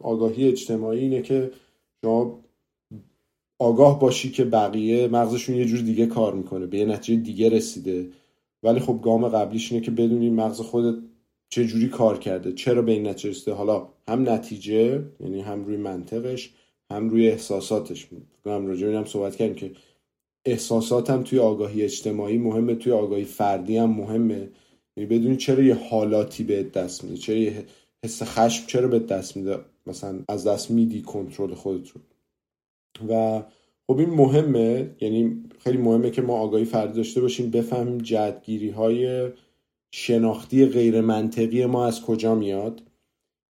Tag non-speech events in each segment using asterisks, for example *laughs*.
آگاهی اجتماعی اینه که شما آگاه باشی که بقیه مغزشون یه جور دیگه کار می‌کنه به یه نتیجه دیگه رسیده. ولی خب گام قبلیش اینه که بدونی مغز خودت چه جوری کار کرده چرا به این نتیجه رسیده. حالا هم نتیجه یعنی هم روی منطقش هم روی احساساتش. کنم راجع هم صحبت کردیم که احساساتم توی آگاهی اجتماعی مهمه توی آگاهی فردی هم مهمه. یعنی بدونی چرا یه حالاتی به دست میده چرا یه حس خشم چرا به دست میده. مثلا از دست میدی کنترل خودت رو و خب این مهمه یعنی خیلی مهمه که ما آگاهی فردی داشته باشیم بفهمیم جدگیری های شناختی غیر منطقی ما از کجا میاد.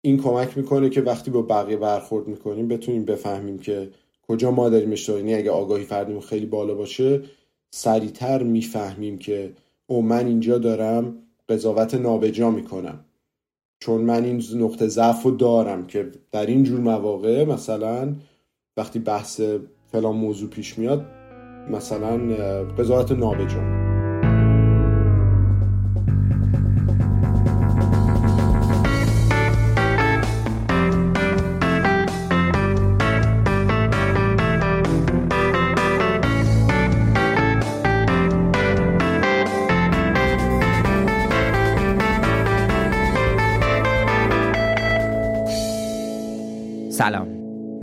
این کمک می‌کنه که وقتی با بقیه برخورد می‌کنیم بتونیم بفهمیم که کجا ما داریم اشتباه. یعنی اگه آگاهی فردیمون خیلی بالا باشه سریعتر می‌فهمیم که او من اینجا دارم قضاوت نابجا می‌کنم. چون من این نقطه ضعف رو دارم که در این جور مواقع مثلا وقتی بحث فلان موضوع پیش میاد مثلا قضاوت نابجا.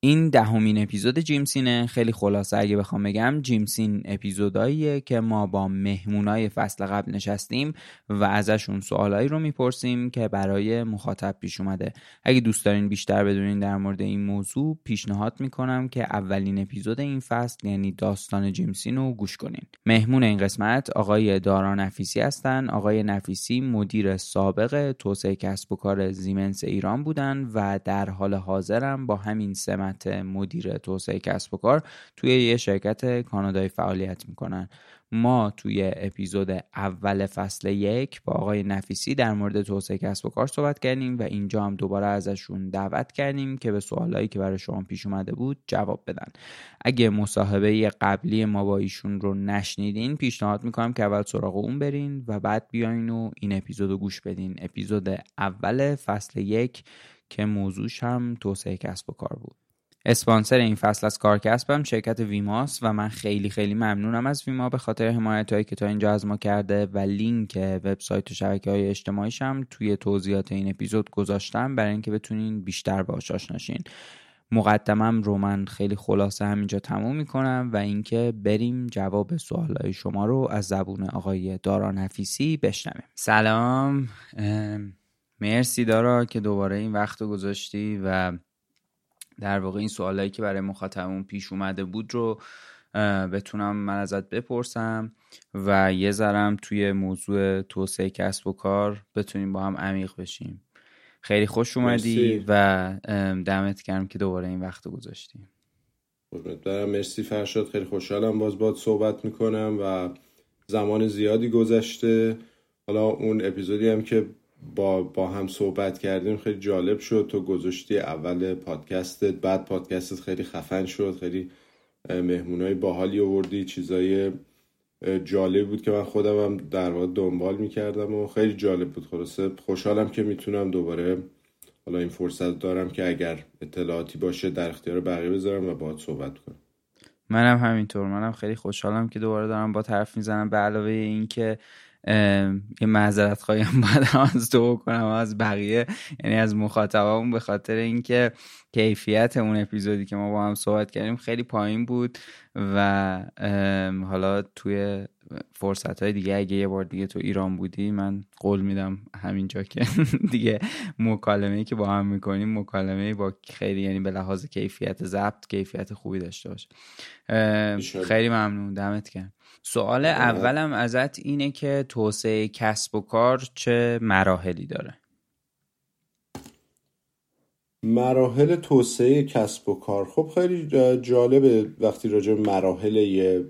این دهمین اپیزود جیمسینه خیلی خلاصه اگه بخوام بگم جیمسین اپیزوداییه که ما با مهمونای فصل قبل نشستیم و ازشون سوالایی رو می‌پرسیم که برای مخاطب پیش اومده. اگه دوست دارین بیشتر بدونین در مورد این موضوع پیشنهاد می‌کنم که اولین اپیزود این فصل یعنی داستان جیمسین رو گوش کنین. مهمون این قسمت آقای دارا نفیسی هستن. آقای نفیسی مدیر سابق توسعه کسب و کار زیمنس ایران بودن و در حال حاضرم با همین سمت مدیر توسعه کسب و کار توی یه شرکت کانادایی فعالیت می‌کنن. ما توی اپیزود اول فصل یک با آقای نفیسی در مورد توسعه کسب و کار صحبت کردیم و اینجا هم دوباره ازشون دعوت کردیم که به سوالایی که برای شما پیش اومده بود جواب بدن. اگه مصاحبه قبلی ما با ایشون رو نشنیدین پیشنهاد می‌کنم که اول سراغ اون برین و بعد بیاین و این اپیزود رو گوش بدین. اپیزود اول فصل یک که موضوعش هم توسعه کسب و کار بود. اسپانسر این فصل از کارکسبم شرکت ویماس و من خیلی خیلی ممنونم از ویما به خاطر حمایت هایی که تا اینجا از ما کرده و لینک وبسایت و شبکه های اجتماعیش هم توی توضیحات این اپیزود گذاشتم. برای اینکه بتونین بیشتر باهاش آشناشین مقدمم رو من خیلی خلاصه همینجا تموم می‌کنم و اینکه بریم جواب سوالهای شما رو از زبون آقای دارا نفیسی بشنویم. سلام. مرسی دارا که دوباره این وقت گذاشتی و در واقع این سوالایی که برای مخاطبمون پیش اومده بود رو بتونم من ازت بپرسم و یه ذرم توی موضوع توسعه کسب و کار بتونیم با هم عمیق بشیم. خیلی خوش اومدی و دمت گرم که دوباره این وقت رو گذاشتی. دارم مرسی فرشاد. خیلی خوشحالم باز باد صحبت می‌کنم و زمان زیادی گذشته. حالا اون اپیزودی هم که با, با هم صحبت کردیم خیلی جالب شد. تو گذاشتی اول پادکستت بعد پادکستت خیلی خفن شد خیلی مهمونای باحالی آوردی چیزای جالب بود که من خودم هم در واقع دنبال می‌کردم و خیلی جالب بود. خلاصه خوشحالم که می‌تونم دوباره حالا این فرصت دارم که اگر اطلاعاتی باشه در اختیار بقیه بذارم و باهات صحبت کنم. منم همینطور. منم خیلی خوشحالم که دوباره دارم با طرف می‌زنم. به علاوه این که یه معذرت خواهیم باید از تو بکنم از بقیه یعنی از مخاطبمون به خاطر اینکه کیفیت اون اپیزودی که ما با هم صحبت کردیم خیلی پایین بود و حالا توی فرصت های دیگه اگه یه بار دیگه تو ایران بودی من قول میدم همینجا که *laughs* دیگه مکالمه که با هم می‌کنیم مکالمه با خیلی یعنی به لحاظ کیفیت ضبط کیفیت خوبی داشته باشه خیلی ممنون دمت گرم. سوال اولم ازت اینه که توسعه کسب و کار چه مراحلی داره؟ مراحل توسعه کسب و کار. خب خیلی جالبه وقتی راجع مراحل یه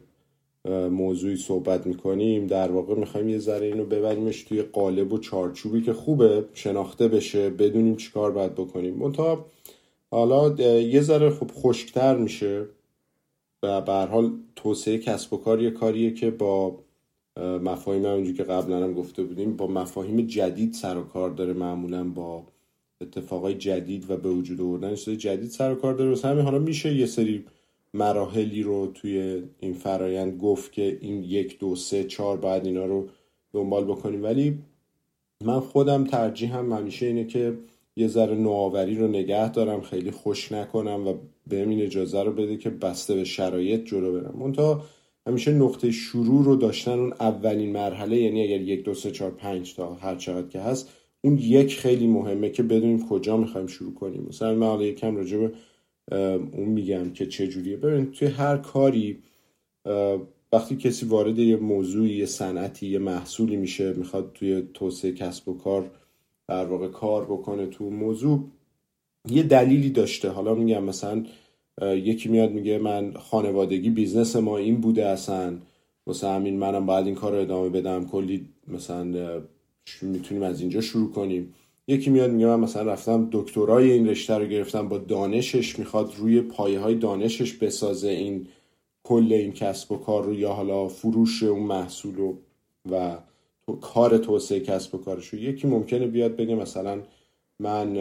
موضوعی صحبت می‌کنیم در واقع می‌خوایم یه ذره اینو ببریمش توی قالب و چارچوبی که خوبه شناخته بشه بدونیم چیکار باید بکنیم. منتها حالا یه ذره خب خشکتر میشه. و به حال توسعه کسب و کار یه کاریه که با مفاهیم اونجوری که قبلا هم گفته بودیم با مفاهیم جدید سر و کار داره معمولا با اتفاقای جدید و به وجود آوردن جدید سر و کار داره. واسه همین حالا میشه یه سری مراحلی رو توی این فرایند گفت که این یک دو سه چهار بعد اینا رو دنبال بکنیم. ولی من خودم ترجیح هم همیشه اینه که یه ذره نوآوری رو نگه دارم خیلی خوش نکنم و بهم این اجازه رو بده که بسته به شرایط جلو برم. منتها همیشه نقطه شروع رو داشتن اون اولین مرحله یعنی اگر یک دو سه چهار پنج تا هر چقدر که هست اون یک خیلی مهمه که بدونیم کجا می‌خوایم شروع کنیم. مثلا من حالا یکم راجع به اون میگم که چه جوریه. ببین توی هر کاری وقتی کسی وارد یه موضوعی یه صنعتی یه محصولی میشه می‌خواد توی توسعه کسب و کار در واقع کار بکنه تو موضوع یه دلیلی داشته. حالا میگم مثلا یکی میاد میگه من خانوادگی business ما این بوده اصلا. مثلا همین منم باید این کار رو ادامه بدم. کلی مثلا می‌تونیم از اینجا شروع کنیم. یکی میاد میگه من مثلا رفتم دکترای این رشته رو گرفتم. با دانشش می‌خواد روی پایه های دانشش بسازه این کل این کسب و کار رو یا حالا فروش اون محصول رو و کار توسعه کسب و کارش یکی ممکنه بیاد بگه مثلا من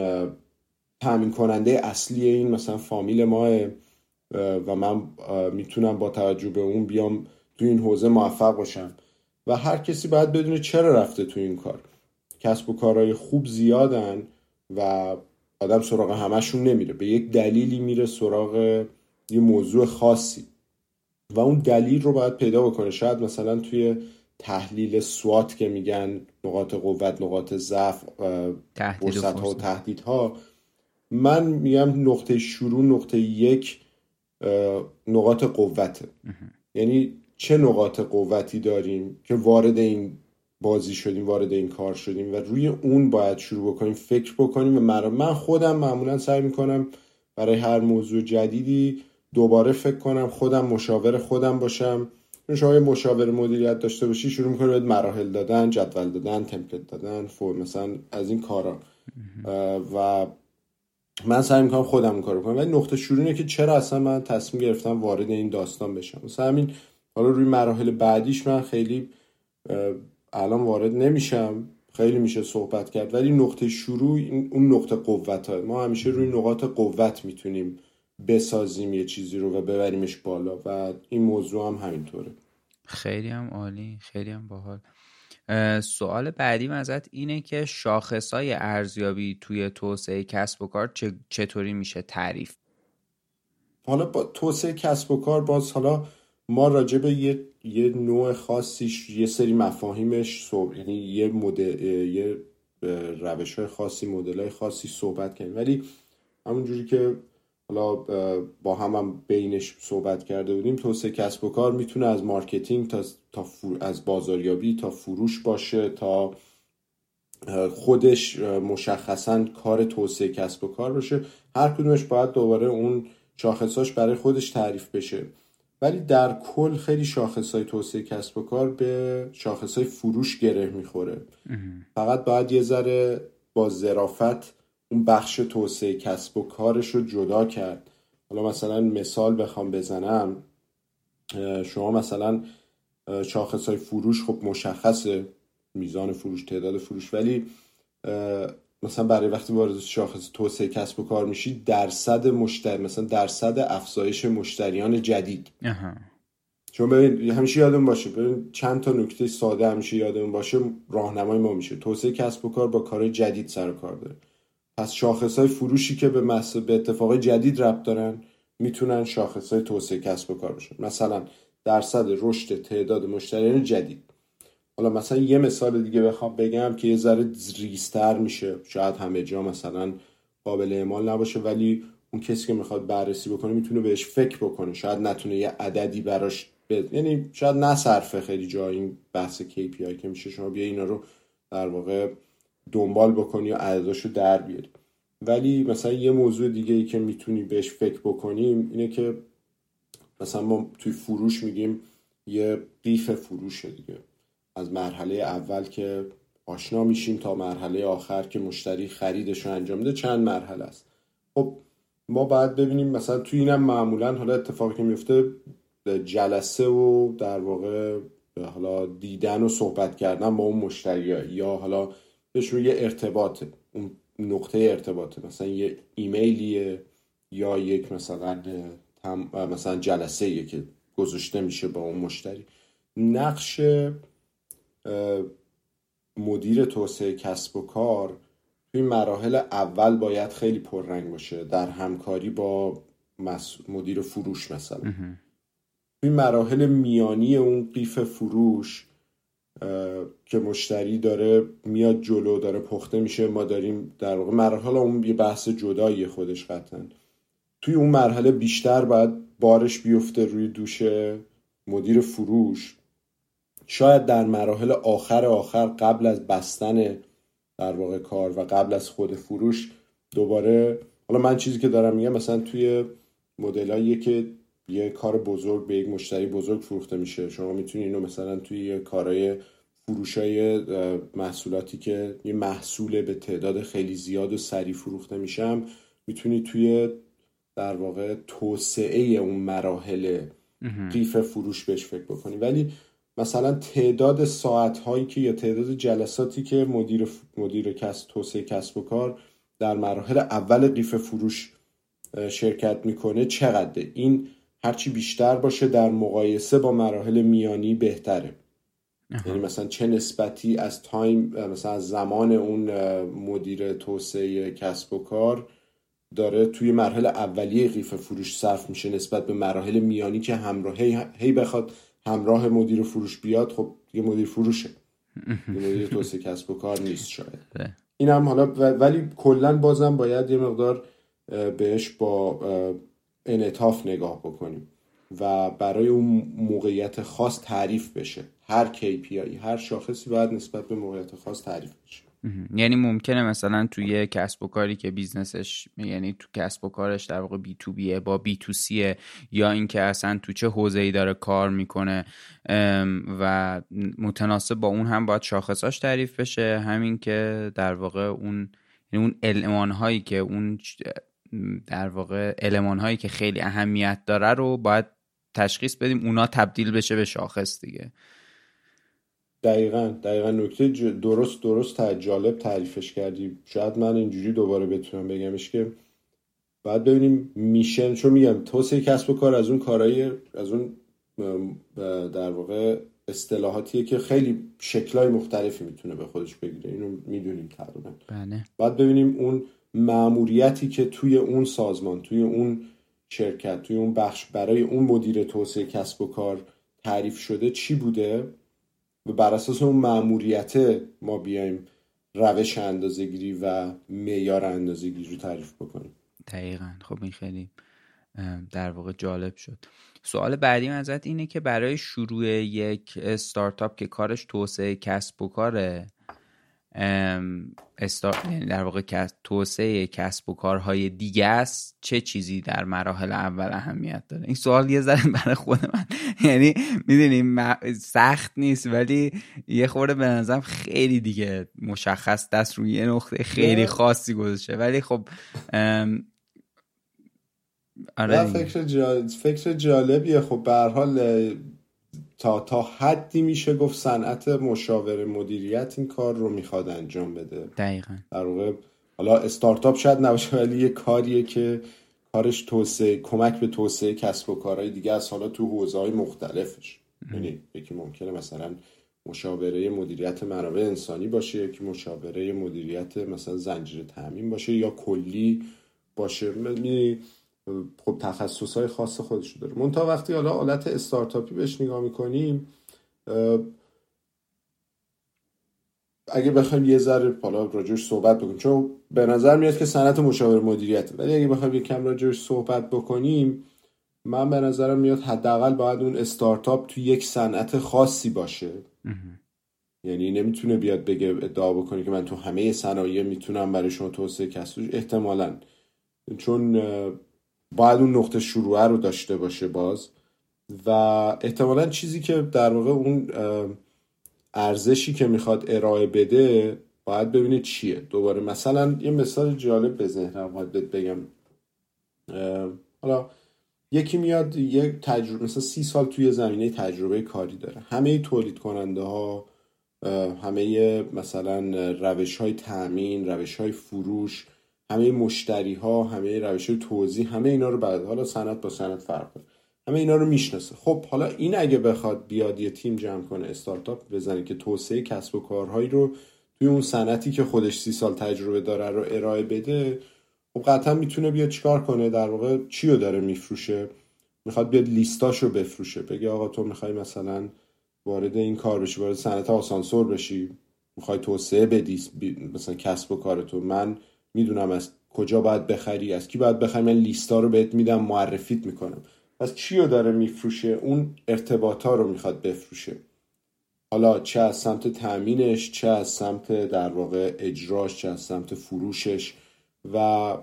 تامین کننده اصلی این مثلا فامیل ماه و من می‌تونم با توجه به اون بیام تو این حوزه موفق باشم. و هر کسی باید بدونه چرا رفته تو این کار. کسب و کارهای خوب زیادن و آدم سراغ همشون نمیره. به یک دلیلی میره سراغ یه موضوع خاصی. و اون دلیل رو باید پیدا بکنه. شاید مثلا توی تحلیل سوات که میگن نقاط قوت نقاط ضعف فرصت ها و تهدیدها. من میگم نقطه شروع نقطه یک نقاط قوته یعنی چه نقاط قوتی داریم که وارد این بازی شدیم وارد این کار شدیم و روی اون باید شروع بکنیم فکر بکنیم و من خودم معمولا سعی می‌کنم برای هر موضوع جدیدی دوباره فکر کنم خودم مشاور خودم باشم. شما مشاور مدیریت داشته باشی شروع می‌کنه باید مراحل دادن جدول دادن تمپلت دادن فور مثلا از این کارا. و من سعی می‌کنم خودم این کارو کنم. ولی نقطه شروع اینه که چرا اصلا من تصمیم گرفتم وارد این داستان بشم. مثلا همین حالا روی مراحل بعدیش من خیلی الان وارد نمیشم. خیلی میشه صحبت کرد. ولی نقطه شروع اون نقطه قوت ها ما همیشه روی نقاط قوت می‌تونیم بسازیم یه چیزی رو و ببریمش بالا. و این موضوع هم همینطوره. خیلی هم عالی خیلی هم باحال. سوال بعدیم ازت اینه که شاخص های ارزیابی توی توسعه کسب و کار چطوری میشه تعریف؟ حالا با توسعه کسب و کار باز حالا ما راجع به یه, یه نوع خاصیش یه سری مفاهیمش صحب... یعنی یه مدل یه روش های خاصی مدل های خاصی صحبت کنیم ولی همونجوری که حالا با هم, هم بینش صحبت کرده بودیم. توسعه کسب و کار می‌تونه از marketing تا, تا از بازاریابی تا فروش باشه تا خودش مشخصا کار توسعه کسب و کار باشه. هر کدومش باید دوباره اون شاخصاش برای خودش تعریف بشه. ولی در کل خیلی شاخص های توسعه کسب و کار به شاخص های فروش گره می‌خوره. فقط باید یه ذره با ظرافت اون بخش توسعه کسب و کارش رو جدا کرد. حالا مثلا مثال بخوام بزنم. شما مثلا شاخص های فروش خب مشخصه میزان فروش تعداد فروش ولی مثلا برای وقتی وارد شاخص توسعه کسب و کار میشی درصد مشتری مثلا درصد افزایش مشتریان جدید. چون ببین همیشه یادم باشه ببین چند تا نکته ساده همیشه یادم باشه راهنمای ما میشه. توسعه کسب و کار با کارهای جدید سر کار داره. پس شاخص های فروشی که به محصول به اتفاق جدید ربط دارن می‌تونن شاخص های توسعه کسب و کار باشن مثلا درصد رشد تعداد مشتریان جدید. حالا مثلا یه مثال دیگه بخوام بگم که یه ذره ریستر میشه. شاید همه جا مثلا قابل اعمال نباشه ولی اون کسی که می‌خواد بررسی بکنه می‌تونه بهش فکر بکنه. شاید نتونه یه عددی براش بد... یعنی شاید نصرفه خیلی جا این بحث KPI که میشه. شما بیا اینا رو در واقع دنبال بکنی یا عدداشو در بیاری. ولی مثلا یه موضوع دیگه ای که می‌تونی بهش فکر بکنیم اینه که مثلا ما توی فروش میگیم یه قیف فروشه دیگه. از مرحله اول که آشنا میشیم تا مرحله آخر که مشتری خریدش رو انجام میده چند مرحله است. خب ما باید ببینیم مثلا توی اینم معمولا حالا اتفاقی که میفته جلسه و در واقع حالا دیدن و صحبت کردن با اون مشتری یا حالا بهشون یه ارتباطه اون نقطه ارتباطه مثلا یه ایمیلیه یا یک مثلا مثلا جلسه که گذاشته میشه با اون مشتری. نقش مدیر توسعه کسب و کار توی مراحل اول باید خیلی پررنگ باشه. در همکاری با مدیر فروش مثلا. توی مراحل میانی اون قیف فروش که مشتری داره میاد جلو داره پخته میشه. ما داریم در واقع مرحله اون یه بحث جدایی خودش قطعا. توی اون مرحله بیشتر باید بارش بیفته روی دوش مدیر فروش. شاید در مراحل آخر آخر قبل از بستن در واقع کار و قبل از خود فروش دوباره حالا من چیزی که دارم میگم مثلا توی مدلایی که یه کار بزرگ به یک مشتری بزرگ فروخته میشه. شما می‌تونی اینو مثلا توی یه کارهای فروشای محصولاتی که یه محصول به تعداد خیلی زیاد و سریع فروخته میشم می‌تونی توی در واقع توسعه اون مراحل قیف فروش بهش فکر بکنی. ولی مثلا تعداد ساعت هایی که یا تعداد جلساتی که مدیر مدیر کسب توسعه کسب و کار در مراحل اول قیف فروش شرکت می‌کنه چقدره؟ این هرچی بیشتر باشه در مقایسه با مراحل میانی بهتره. یعنی مثلا چه نسبتی از تایم مثلا از زمان اون مدیر توسعه کسب و کار داره توی مرحله اولیه قیف فروش صرف میشه نسبت به مراحل میانی که همراه هی بخواد همراه مدیر فروش بیاد خب دیگه مدیر فروشه. مدیر توسعه کسب و کار نیست شاید. این هم حالا ولی کلا بازم باید یه مقدار بهش با انعطاف نگاه بکنیم و برای اون موقعیت خاص تعریف بشه. هر KPI هر شاخصی باید نسبت به موقعیت خاص تعریف بشه. یعنی ممکنه مثلا توی کسب و کاری که business ش یعنی تو کسب و کارش در واقع بی تو بیه با بی تو سیه یا اینکه اصلا تو چه حوزه ای داره کار می‌کنه و متناسب با اون هم باید شاخصاش تعریف بشه. همین که در واقع اون یعنی اون المان هایی که اون در واقع المان هایی که خیلی اهمیت داره رو باید تشخیص بدیم اونا تبدیل بشه به شاخص دیگه. دقیقا دقیقا. نکته درست درست جالب تعریفش کردی. شاید من اینجوری دوباره بتونم بگمش که باید ببینیم میشن چون میگم توسعه کسب و کار از اون کارهای از اون در واقع اصطلاحاتیه که خیلی شکلهای مختلفی می‌تونه به خودش بگیره. اینو می‌دونیم تقریبا. بله. باید ببینیم اون معموریتی که توی اون سازمان توی اون شرکت توی اون بخش برای اون مدیر توسعه کسب و کار تعریف شده چی بوده؟ و بر اساس اون معموریت ما بیایم روش اندازه گیری و معیار اندازه گیری رو تعریف بکنیم. دقیقا. خب این خیلی در واقع جالب شد. سوال بعدی ازت اینه که برای شروع یک استارتاپ که کارش توسعه کسب و کاره در واقع توسعه کسب و کارهای دیگه است چه چیزی در مراحل اول اهمیت داره؟ این سوال یه ذره *laughs* برای خود من. یعنی می‌دونیم سخت نیست ولی یه خورده به نظرم خیلی دیگه مشخص دست روی یه نقطه خیلی خاصی گذاشته. ولی خب آره فکر, جالب... فکر جالبیه. خب به حال تا تا حدی میشه گفت صنعت مشاور مدیریت این کار رو می‌خواد انجام بده. دقیقا. در واقع حالا استارتاپ شاید نباشه ولی یه کاریه که کارش توسعه کمک به توسعه کسب و کارهای دیگه از حالا تو حوزه های مختلفش یعنی یکی ممکنه مثلا مشاوره مدیریت منابع انسانی باشه یکی مشاوره مدیریت مثلا زنجیره تامین باشه یا کلی باشه. خب تخصص های خاص خودش داره. منتها وقتی حالا حالت استارتاپی بهش نگاه می‌کنیم اگه بخوایم یه ذره حالا راجعش صحبت بکنیم چون به نظر میاد که صنعت مشاور مدیریت ولی اگه بخوایم یه کم راجعش صحبت بکنیم من به نظرم میاد حداقل باید اون استارتاپ تو یک صنعت خاصی باشه. یعنی نمی‌تونه بیاد بگه ادعا بکنه که من تو همه صنایع می‌تونم برای شما توسعه کسب احتمالا. چون باید اون نقطه شروعه رو داشته باشه باز. و احتمالا چیزی که در واقع اون ارزشی که می‌خواد ارائه بده باید ببینید چیه. دوباره مثلا یه مثال جالب به ذهنم باید بگم. حالا یکی میاد یه تجربه مثلا سی سال توی زمینه تجربه کاری داره. همه تولید کننده ها همه مثلا روش های تأمین روش های فروش همه مشتری ها همه روش توضیح همه اینا رو بعد حالا سنت با سنت فرق داره همه اینا رو می‌شناسه. خب حالا این اگه بخواد بیاد یه تیم جمع کنه استارتاپ بزنه که توسعه کسب و کارهایی رو توی اون سنتی که خودش سی سال تجربه داره رو ارائه بده خب قطعا می‌تونه بیاد چیکار کنه؟ در واقع چی رو داره میفروشه؟ می‌خواد بیاد لیستاشو بفروشه. بگه آقا تو می‌خوای مثلا وارد این کار بشی وارد صنعت آسانسور بشی می‌خوای توسعه بدی مثلا کسب و کار تو. من می‌دونم از کجا باید بخری از کی باید بخری من لیستا رو بهت میدم معرفیت می‌کنم. پس چی رو داره میفروشه؟ اون ارتباطا رو می‌خواد بفروشه. حالا چه از سمت تامینش چه از سمت در واقع اجراش چه از سمت فروشش. و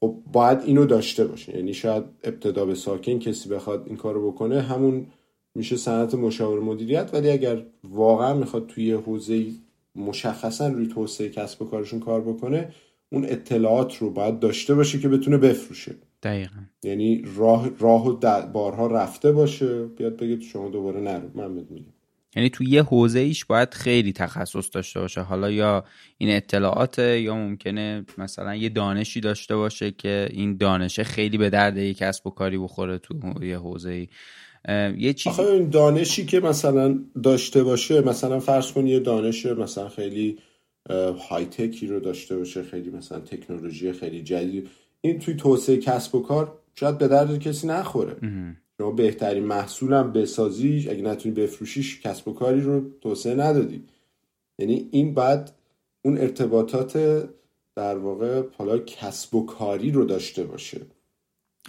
خب باید اینو داشته باشه. یعنی شاید ابتدا به ساکن کسی بخواد این کارو بکنه همون میشه صنعت مشاور مدیریت. ولی اگر واقعا می‌خواد توی حوزه مشخصا روی توسعه کسب و کارشون کار بکنه اون اطلاعات رو باید داشته باشه که بتونه بفروشه. دقیقا. یعنی راه راه و بارها رفته باشه. بیاد بگه شما دوباره نرو. من میگم. یعنی تو یه حوزه ایش باید خیلی تخصص داشته باشه. حالا یا این اطلاعات یا ممکنه مثلا یه دانشی داشته باشه که این دانشه خیلی به درد یک کسب و کاری بخوره تو یه حوزه ای یه چیز آخه این دانشی که مثلا داشته باشه مثلا فرض کن یه دانش مثلا خیلی های تکی رو داشته باشه خیلی مثلا تکنولوژی خیلی جدید. این توی توسعه کسب و کار شاید به درد کسی نخوره. شما بهترین محصولم بسازی اگه نتونی بفروشیش کسب و کاری رو توسعه ندادی. یعنی این بعد اون ارتباطات در واقع حالا کسب و کاری رو داشته باشه.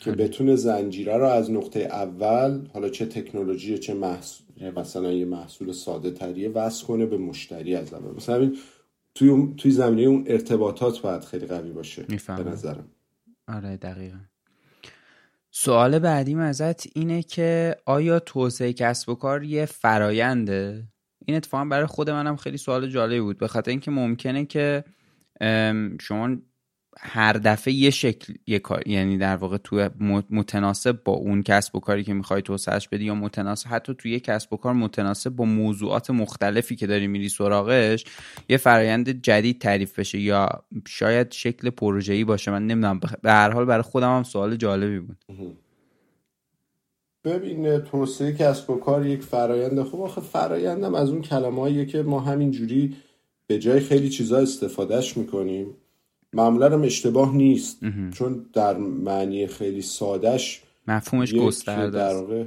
که. بتونه زنجیره رو از نقطه اول حالا چه تکنولوژی چه محصول مثلا یه محصول ساده تریه وصل کنه به مشتری از اول. مثلا توی توی زمینه اون ارتباطات باید خیلی قوی باشه به نظرم. آره دقیقا. سوال بعدیم ازت اینه که آیا توسعه کسب و کار یه فراینده این اتفاقا برای خود منم خیلی سوال جالبی بود. به خاطر اینکه ممکنه که شما هر دفعه یه شکل یه کار یعنی در واقع تو متناسب با اون کسب و کاری که می‌خوای توسعهش بدی یا متناسب حتی توی یه کسب و کار متناسب با موضوعات مختلفی که داری میری سراغش یه فرایند جدید تعریف بشه یا شاید شکل پروژه‌ای باشه. من نمی‌دونم. به هر حال برای خودم هم سوال جالبی بود. ببین توسعه کسب و کار یک فرایند. خب آخه فرایندم از اون کلمه‌ایه که ما همینجوری به جای خیلی چیزا استفادهش می‌کنیم. معمولا هم اشتباه نیست. چون در معنی خیلی سادش مفهومش گسترده در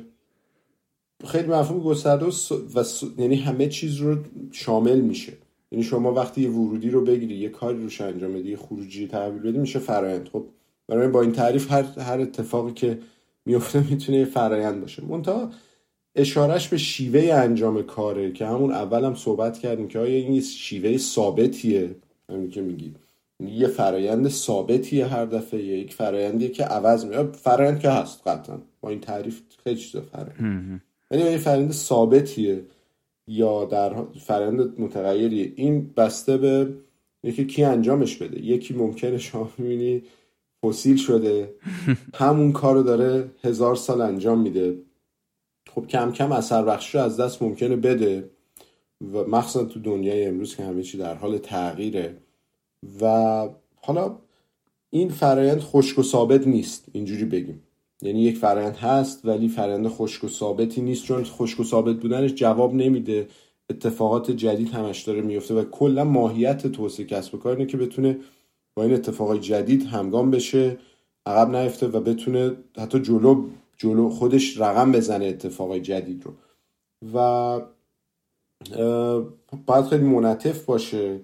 خیلی مفهوم گسترده و یعنی همه چیز رو شامل میشه. یعنی شما وقتی یه ورودی رو بگیری یه کاری روش انجام بدی یه خروجی تحویل بدی میشه فرایند خب برای با این تعریف هر هر اتفاقی که میفته می‌تونه یه فرایند باشه. منتها اشارش به شیوه انجام کاره که همون اول هم صحبت کردیم که آیا این شیوه ثابتیه؟ همین که میگی. یه فرایند ثابتیه هر دفعه یک فرایندیه که عوض میاد فرایند که هست قطعا. با این تعریف خیلی چیزا فرایند یعنی یه فرایند ثابتیه یا در فرایند متغیریه. این بسته به یکی کی انجامش بده. یکی ممکنه شما می‌بینی فسیل شده. *laughs* همون کارو داره هزار سال انجام میده. خب کم کم اثر بخشی رو از دست ممکنه بده. و مخصوصا تو دنیای امروز که همه چی در حال تغییره. و حالا این فرایند خشک و ثابت نیست. اینجوری بگیم. یعنی یک فرایند هست ولی فرایند خشک و ثابتی نیست. چون خشک و ثابت بودنش جواب نمیده. اتفاقات جدید همش داره میفته و کلا ماهیت توسعه کسب و کار اینه که بتونه با این اتفاقات جدید همگام بشه عقب نیفته و بتونه حتی جلو جلو خودش رقم بزنه اتفاقای جدید رو. و باید خیلی منطف باشه.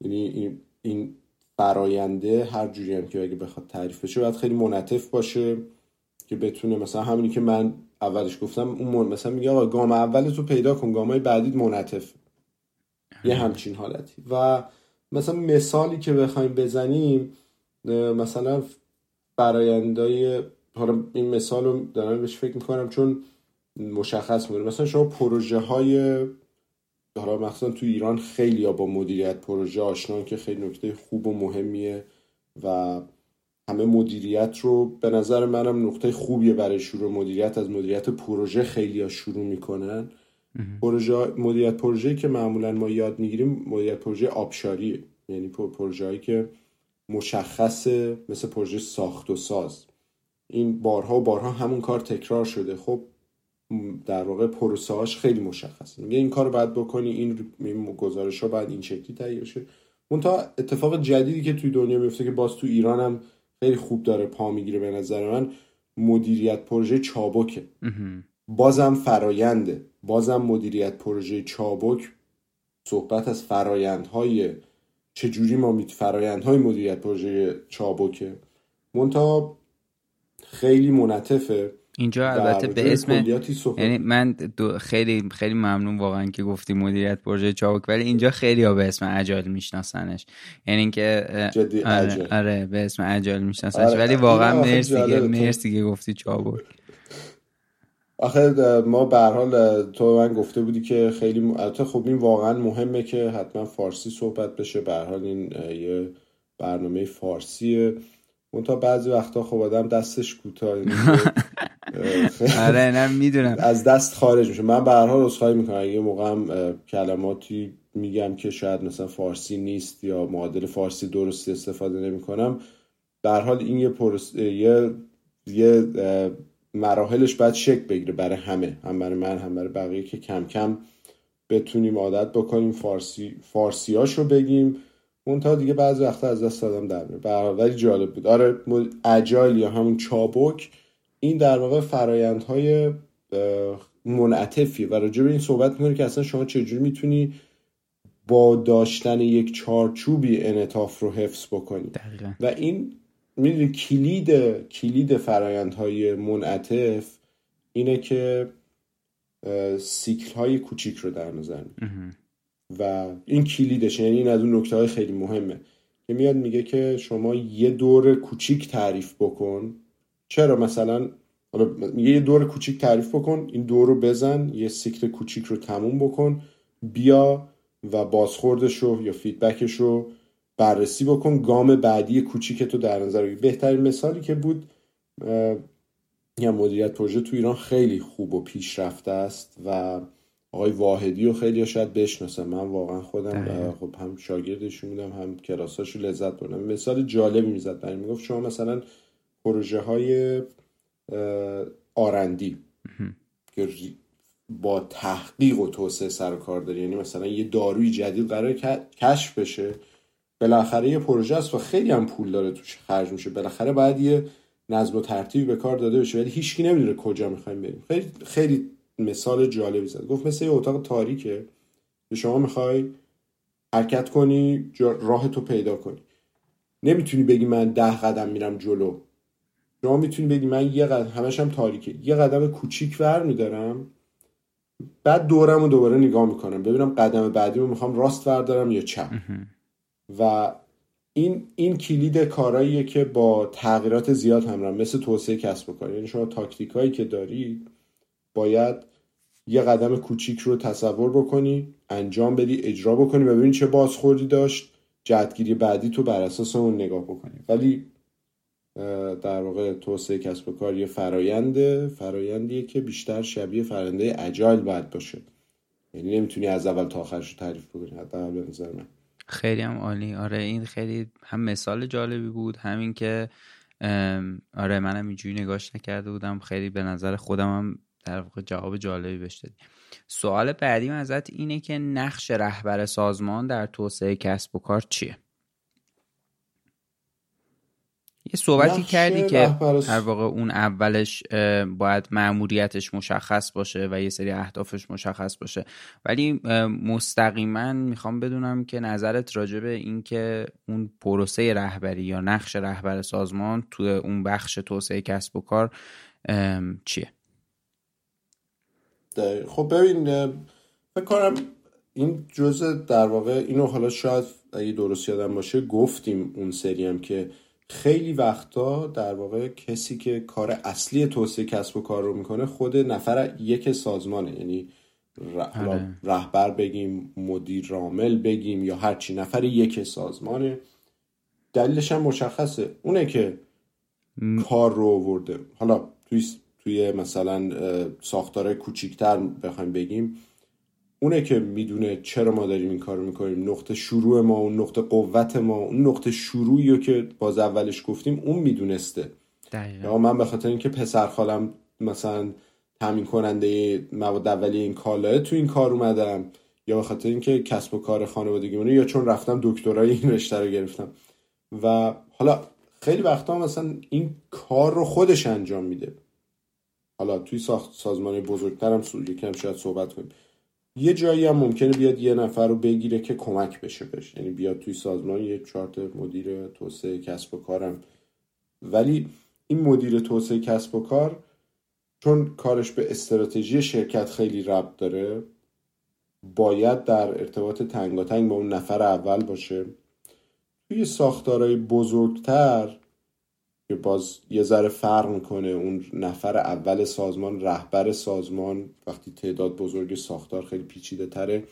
یعنی این فراینده هر جوری هم که اگه بخواد تعریف بشه باید خیلی منطف باشه که بتونه مثلا همینی که من اولش گفتم اون مثلا میگه آقا گام اول تو پیدا کن گامای بعدید منطف یه همچین حالتی. و مثلا مثالی که بخوایم بزنیم مثلا فرایندای حالا این مثال رو دارم بهش فکر می‌کنم چون مشخص می‌کنه مثلا شما پروژه های حالا مثلا تو ایران خیلی با مدیریت پروژه آشنان که خیلی نکته خوب و مهمیه و همه مدیریت رو به نظر منم نقطه خوبیه برای شروع مدیریت. از مدیریت پروژه خیلی ها شروع می‌کنن. پروژه مدیریت پروژه که معمولا ما یاد می‌گیریم مدیریت پروژه آبشاریه یعنی پروژه هایی که مشخصه مثل پروژه ساخت و ساز. این بارها و بارها همون کار تکرار شده. خب در واقع پروسهاش خیلی مشخصه. میگه این کار رو باید بکنی این گزارش ها باید این شکلی تهیه شه تا اتفاق جدیدی که توی دنیا میفته که باز تو ایران هم خیلی خوب داره پا می‌گیره به نظر من مدیریت پروژه چابکه. بازم فراینده بازم مدیریت پروژه چابک صحبت از فرایندهای چجوری ما می فرایندهای مدیریت پروژه چابکه. منتها خیلی منطفه اینجا البته به اسم یعنی من خیلی خیلی ممنون واقعا که گفتی مدیریت پروژه چابک ولی اینجا خیلی ها به اسم اجال میشناسنش. یعنی اینکه آره, آره به اسم اجال میشناسنش. آره. ولی واقعا مرسی که مرسی که گفتی چابک آخه ما به حال تو من گفته بودی که خیلی البته خب این واقعا مهمه که حتما فارسی صحبت بشه. به حال این یه برنامه فارسیه. تا بعضی وقتا خب آدم دستش کوتاه *laughs* آره نه می‌دونم. از دست خارج میشه. من به هر حال عذرخواهی می‌کنم. اگه موقع هم کلماتی میگم که شاید مثلا فارسی نیست یا معادل فارسی درستی استفاده نمی‌کنم به هر حال این یه پرس... یه یه مراحلش باید شک بگیره برای همه. هم برای من هم برای بقیه که کم کم بتونیم عادت بکنیم فارسی فارسیاشو بگیم. تا دیگه بعضی وقتا از دست آدم در میره ولی جالب بود. آره اجایل یا همون چابک این در واقع فرایندهای منعطفی و راجع به این صحبت می‌کنه که اصلا شما چجوری می‌تونی با داشتن یک چارچوبی انعطاف رو حفظ کنی و این می‌دونی کلید کلید فرایندهای منعطف اینه که سیکل های کوچیک رو در نظر و این کلیدش یعنی این از اون نکته های خیلی مهمه. که میاد میگه که شما یه دور کوچیک تعریف بکن. چرا مثلا میگه یه دور کوچیک تعریف بکن این دور رو بزن یه سیکل کوچیک رو تموم بکن بیا و بازخوردش رو یا فیدبکش رو بررسی بکن گام بعدی کوچیک تو در نظر بگیر. بهترین مثالی که بود یا مدیریت پروژه تو ایران خیلی خوب و پیشرفته است و آقای واحدی رو خیلی شاید بشناسم. من واقعا خودم خب هم شاگردشون بودم هم کلاساشو لذت بردم. مثال جالبی می‌زد برای می‌گفت شما مثلا پروژه های آرندی که با تحقیق و توسعه سر کار داری یعنی مثلا یه داروی جدید قرار کشف بشه بالاخره یه پروژه است و خیلی هم پول داره توش خرج میشه. بالاخره باید یه نظم و ترتیب به کار داده بشه ولی هیچکی نمی‌دونه کجا می‌خوایم بریم. خیلی خیلی مثال جالبی زد. گفت مثل یه اتاق تاریکه. که شما می‌خوای حرکت کنی راه تو پیدا کنی. نمی‌تونی بگی من ده قدم میرم جلو. شما می‌تونی بگی من یه قدم همش هم تاریکه. یه قدم کوچیک ور میدارم. بعد دورم رو دوباره نگاه می‌کنم. ببینم قدم بعدی رو می‌خوام راست بردارم یا چپ. و این این کلید کاراییه که با تغییرات زیاد همراه مثل توسعه کسب و کار. یعنی شما تاکتیک هایی که دارید باید یه قدم کوچیک رو تصور بکنی انجام بدی اجرا بکنی و ببینی چه بازخوردی داشت. جهتگیری بعدی تو بر اساس اون نگاه بکنی. ولی در واقع توسعه کسب و کار یه فراینده فرایندیه که بیشتر شبیه فرنده اجایل باید باشه. یعنی نمی‌تونی از اول تا آخرش تعریف بکنی حداقل به نظر من. خیلی هم عالی. آره این خیلی هم مثال جالبی بود. همین که آره منم اینجوری نگاش نکرده بودم. خیلی به نظر خودم هم در واقع جواب جالبی بهش دادی. سوال بعدی ازت اینه که نقش رهبر سازمان در توسعه کسب و کار چیه؟ یه صحبتی کردی که در واقع اون اولش باید معموریتش مشخص باشه و یه سری اهدافش مشخص باشه. ولی مستقیما می‌خوام بدونم که نظرت راجع به این که اون پروسه رهبری یا نقش رهبر سازمان توی اون بخش توسعه کسب و کار چیه؟ خب ببین فکر کنم این جزء در واقع اینو حالا شاید اگه درست یادم باشه گفتیم اون سری هم که خیلی وقتا در واقع کسی که کار اصلی توسعه کسب و کار رو می‌کنه خود نفر یک سازمانه. یعنی آره. رهبر بگیم مدیر رامل بگیم یا هرچی نفر یک سازمانه. دلیلش هم مشخصه. اونه که کار رو آورده. حالا توی توی مثلا ساختاره کوچیکتر بخوایم بگیم اونه که می‌دونه چرا ما داریم این کارو می‌کنیم نقطه شروع ما اون نقطه قوت ما اون نقطه شروعی رو که باز اولش گفتیم اون می‌دونسته. یا من به خاطر اینکه پسر خالم مثلا تامین کننده مواد اولیه این کالاه تو این کار اومدم یا به خاطر اینکه کسب و کار خانوادگیمونه یا چون رفتم دکترای این رشته رو گرفتم. و حالا خیلی وقتا مثلا این کار رو خودش انجام میده. حالا توی ساخت سازمان بزرگترم یکم شاید صحبت کنیم. یه جایی هم ممکنه بیاد یه نفر رو بگیره که کمک بشه بشه یعنی بیاد توی سازمان یه چارت مدیر توسعه کسب و کارم. ولی این مدیر توسعه کسب و کار چون کارش به استراتژی شرکت خیلی ربط داره باید در ارتباط تنگاتنگ با اون نفر اول باشه. توی ساختارهای بزرگتر که باز یه ذره فرق می‌کنه اون نفر اول سازمان رهبر سازمان وقتی تعداد بزرگ ساختار خیلی پیچیده تره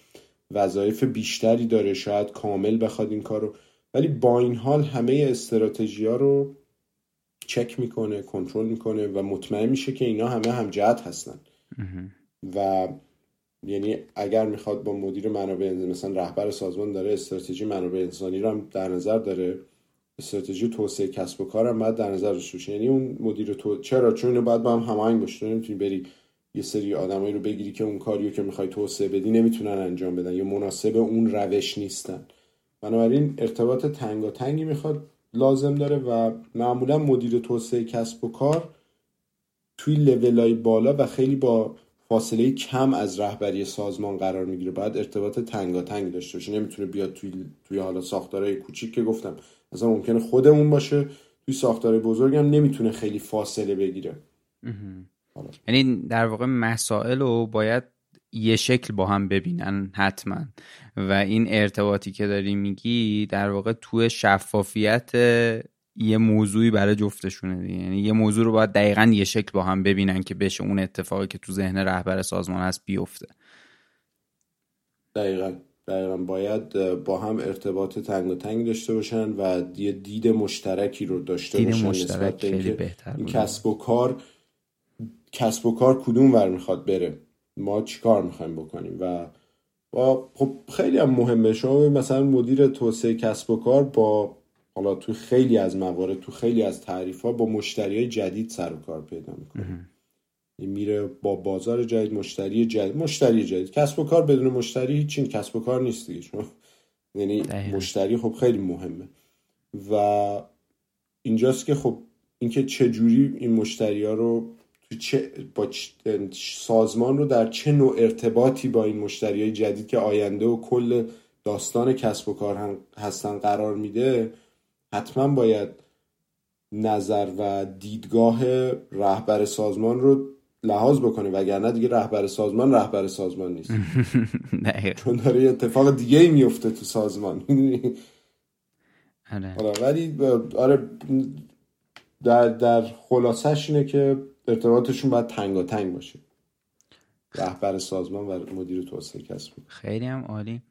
وظایف بیشتری داره شاید کامل بخواد این کار رو ولی با این حال همه استراتژی ها رو چک می‌کنه کنترل می‌کنه و مطمئن میشه که اینا همه همجهت هستن. و یعنی اگر می‌خواد با مدیر منابع مثلا رهبر سازمان داره استراتژی منابع انسانی رو هم در نظر داره استراتژی توسعه کسب و کارم باید در نظر داشته باشه. یعنی اون مدیر تو چرا؟ چون اینو باید با هم هماهنگ باشه. نمی‌تونی بری یه سری آدمایی رو بگیری که اون کاریو که می‌خوای توسعه بدی نمی‌تونن انجام بدن یا مناسب اون روش نیستن. بنابراین ارتباط تنگی می‌خواد لازم داره و معمولا مدیر توسعه کسب و کار توی لولای بالا و خیلی با فاصله کم از رهبری سازمان قرار می‌گیره. باید ارتباط تنگاتنگ داشته باشه. نمی‌تونه بیاد توی توی حالا ساختارهای کوچیک که گفتم. مثلا ممکنه خودمون باشه. توی ساختار بزرگ هم نمی‌تونه خیلی فاصله بگیره. یعنی در واقع مسائل رو باید یه شکل با هم ببینن حتما. و این ارتباطی که داری میگی در واقع توی شفافیت یه موضوعی برای جفتشونه یعنی یه موضوع رو باید دقیقا یه شکل با هم ببینن که بشه اون اتفاقی که تو ذهن رهبر سازمان هست بیفته. دقیقا. دقیقا باید با هم ارتباط تنگ و تنگ داشته باشن و یه دید مشترکی رو داشته دید باشن مشترک خیلی بهتر این کسب و کار کسب و کار کدوم ور می‌خواد بره؟ ما چیکار می‌خوایم بکنیم؟ و با خب خیلی هم مهمه. شما مثلا مدیر توسعه کسب و کار با حالا تو خیلی از موارد تو خیلی از تعریف ها با مشتری های جدید سر و کار پیدا می‌کنه. میره با بازار جدید مشتری جدید. مشتری جدید. کسب و کار بدون مشتری هیچ کسب و کار نیست دیگه. شما *laughs* یعنی مشتری خب خیلی مهمه. و اینجاست که خب اینکه چه جوری این مشتری ها رو چه با سازمان رو در چه نوع ارتباطی با این مشتری های جدید که آینده و کل داستان کسب و کار هستن قرار میده حتما باید نظر و دیدگاه رهبر سازمان رو لحاظ بکنه وگرنه دیگه رهبر سازمان رهبر سازمان نیست. *laughs* چون داره یه اتفاق دیگه ای میفته تو سازمان. *laughs* آره. آره ولی آره در در خلاصش اینه که ارتباطشون باید تنگ باشه. رهبر سازمان و مدیر توسعه کسب. خیلی هم عالی.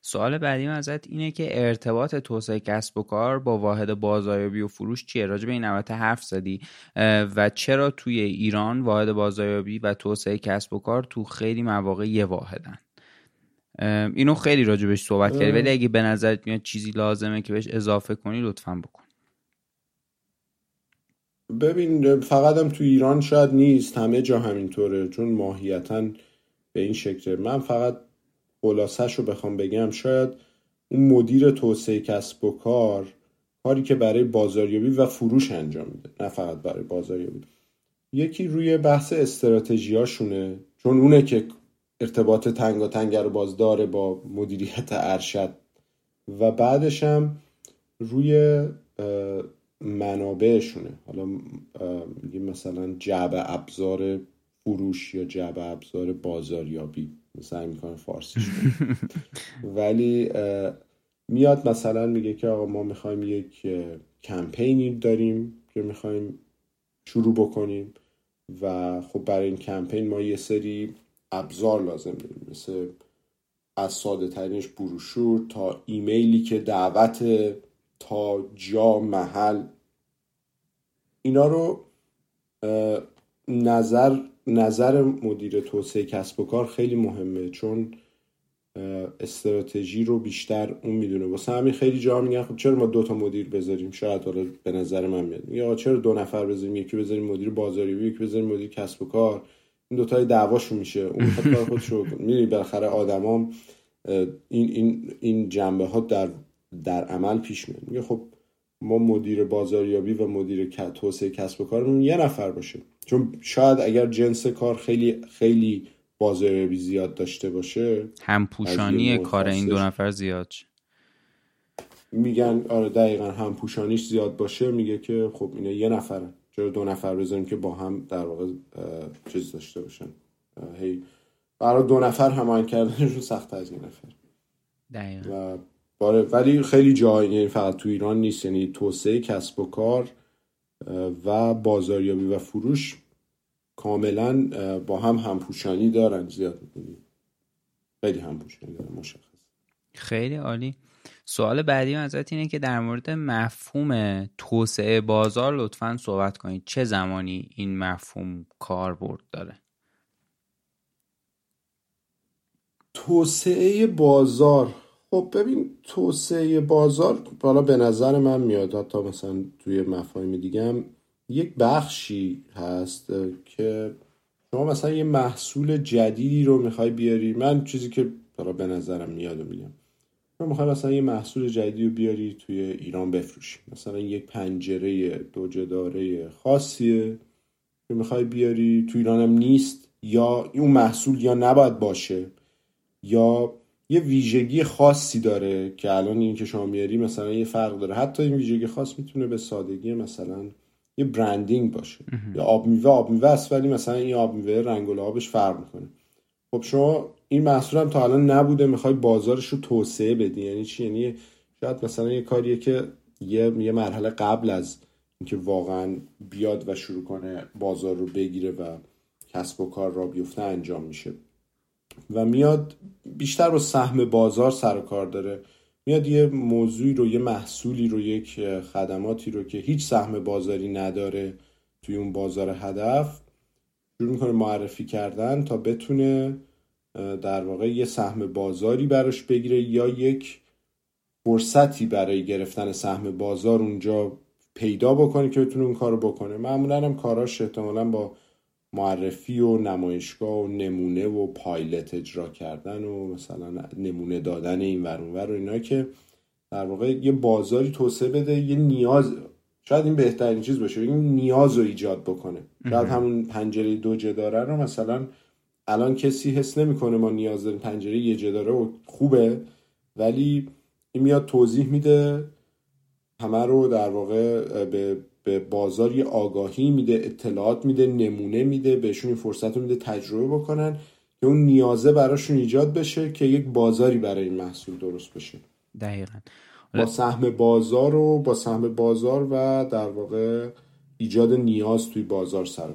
سوال بعدی ازت اینه که ارتباط توسعه کسب و کار با واحد بازاریابی و فروش چیه؟ راجع به این البته حرف زدی و چرا توی ایران واحد بازاریابی و توسعه کسب و کار تو خیلی مواقع یه واحدن؟ اینو خیلی راجبش صحبت کردی ولی اگه به نظرت میاد چیزی لازمه که بهش اضافه کنی لطفا بکن. ببین فقط هم تو ایران شاید نیست همه جا همینطوره چون ماهیتا به این شکل. من فقط خلاصش رو بخوام بگم شاید اون مدیر توسعه کسب و کار کاری که برای بازاریابی و فروش انجام میده نه فقط برای بازاریابی. یکی روی بحث استراتژیاشونه چون اونه که ارتباط تنگ رو باز داره با مدیریت ارشد. و بعدش هم روی منابعشونه. حالا مثلا جعب ابزار فروش یا جعب ابزار بازاریابی. سعی می‌کنه فارسیش ولی میاد مثلا میگه که آقا ما می‌خوایم یک کمپینی داریم که می‌خوایم شروع بکنیم و خب برای این کمپین ما یه سری ابزار لازم داریم. مثل از ساده ترینش بروشور تا ایمیلی که دعوت تا جا محل. اینا رو نظر نظر مدیر توسعه کسب و کار خیلی مهمه چون استراتژی رو بیشتر اون می‌دونه. واسه همین خیلی جا میگن خب چرا ما دو تا مدیر بذاریم؟ شاید حالا به نظر من میاد. میگه چرا دو نفر بذاریم؟ یکی بذاریم مدیر بازاری یکی بذاریم مدیر کسب و کار. این دو تای دعواشون میشه. اون کار *laughs* خودش رو می‌دونی بالاخره آدمام این این این جنبه ها در در عمل پیش میاد. میگه خب ما مدیر بازاریابی و مدیر توسعه کسب و کارمون یه نفر باشه. چون شاید اگر جنس کار خیلی خیلی بازاریابی زیاد داشته باشه هم پوشانی کار این دو نفر زیاد میگن آره دقیقا هم پوشانیش زیاد باشه میگه که خب اینه یه نفره چرا دو نفر بذاریم که با هم در واقع چیز داشته باشن؟ هی برای دو نفر همان کردنشون سخت از یه نفر. دقیقا. و باره ولی خیلی جای یعنی فقط تو ایران نیست یعنی توسعه کسب و کار و بازاریابی و فروش کاملا با هم همپوشانی دارن زیاد خیلی همپوشانی دارن مشخص. خیلی عالی. سوال بعدی ازت اینه که در مورد مفهوم توسعه بازار لطفا صحبت کنید چه زمانی این مفهوم کاربرد داره؟ توسعه بازار. خب ببین توسعه بازار بالا به نظر من میاد حتی مثلا توی مفاهیم دیگه یک بخشی هست که شما مثلا یه محصول جدیدی رو می‌خوای بیاری. من چیزی که برای به نظرم میاد و میگم. شما می‌خوای مثلا یه محصول جدیدی رو بیاری توی ایران بفروشی. مثلا یک پنجره دو جداره خاصیه که می‌خوای بیاری. تو ایران هم نیست یا اون محصول یا نباید باشه یا یه ویژگی خاصی داره که الان این که شما میاری مثلا یه فرق داره. حتی این ویژگی خاص می‌تونه به سادگی مثلا یه برندینگ باشه. یا آب میوه آب میوه است ولی مثلا این آب میوه رنگ و لعابش فرق می‌کنه. خب شما این محصول هم تا الان نبوده می‌خوای بازارش رو توسعه بدی. یعنی چی؟ یعنی شاید مثلا یه کاریه که یه یه مرحله قبل از اینکه واقعا بیاد و شروع کنه بازار رو بگیره و کسب و کار را بیفته انجام میشه. و میاد بیشتر با سهم بازار سر کار داره. میاد یه موضوعی رو یه محصولی رو یک خدماتی رو که هیچ سهم بازاری نداره توی اون بازار هدف شروع می‌کنه معرفی کردن تا بتونه در واقع یه سهم بازاری براش بگیره یا یک فرصتی برای گرفتن سهم بازار اونجا پیدا بکنه که بتونه اون کارو بکنه. معمولا هم کاراش احتمالا با معرفی و نمایشگاه و نمونه و پایلت اجرا کردن و مثلا نمونه دادن این ور و اینا که در واقع یه بازاری توسعه بده یه نیاز شاید این بهترین چیز باشه این نیاز رو ایجاد بکنه. شاید همون پنجره دو جداره رو مثلا الان کسی حس نمی‌کنه ما نیاز داریم پنجره یه جداره و خوبه ولی این میاد توضیح میده همه رو در واقع به به بازار یه آگاهی میده اطلاعات میده نمونه میده بهشون این فرصت رو میده تجربه بکنن که اون نیازه براشون ایجاد بشه که یک بازاری برای این محصول درست بشه. دقیقا. با سهم بازار و با سهم بازار و در واقع ایجاد نیاز توی بازار سر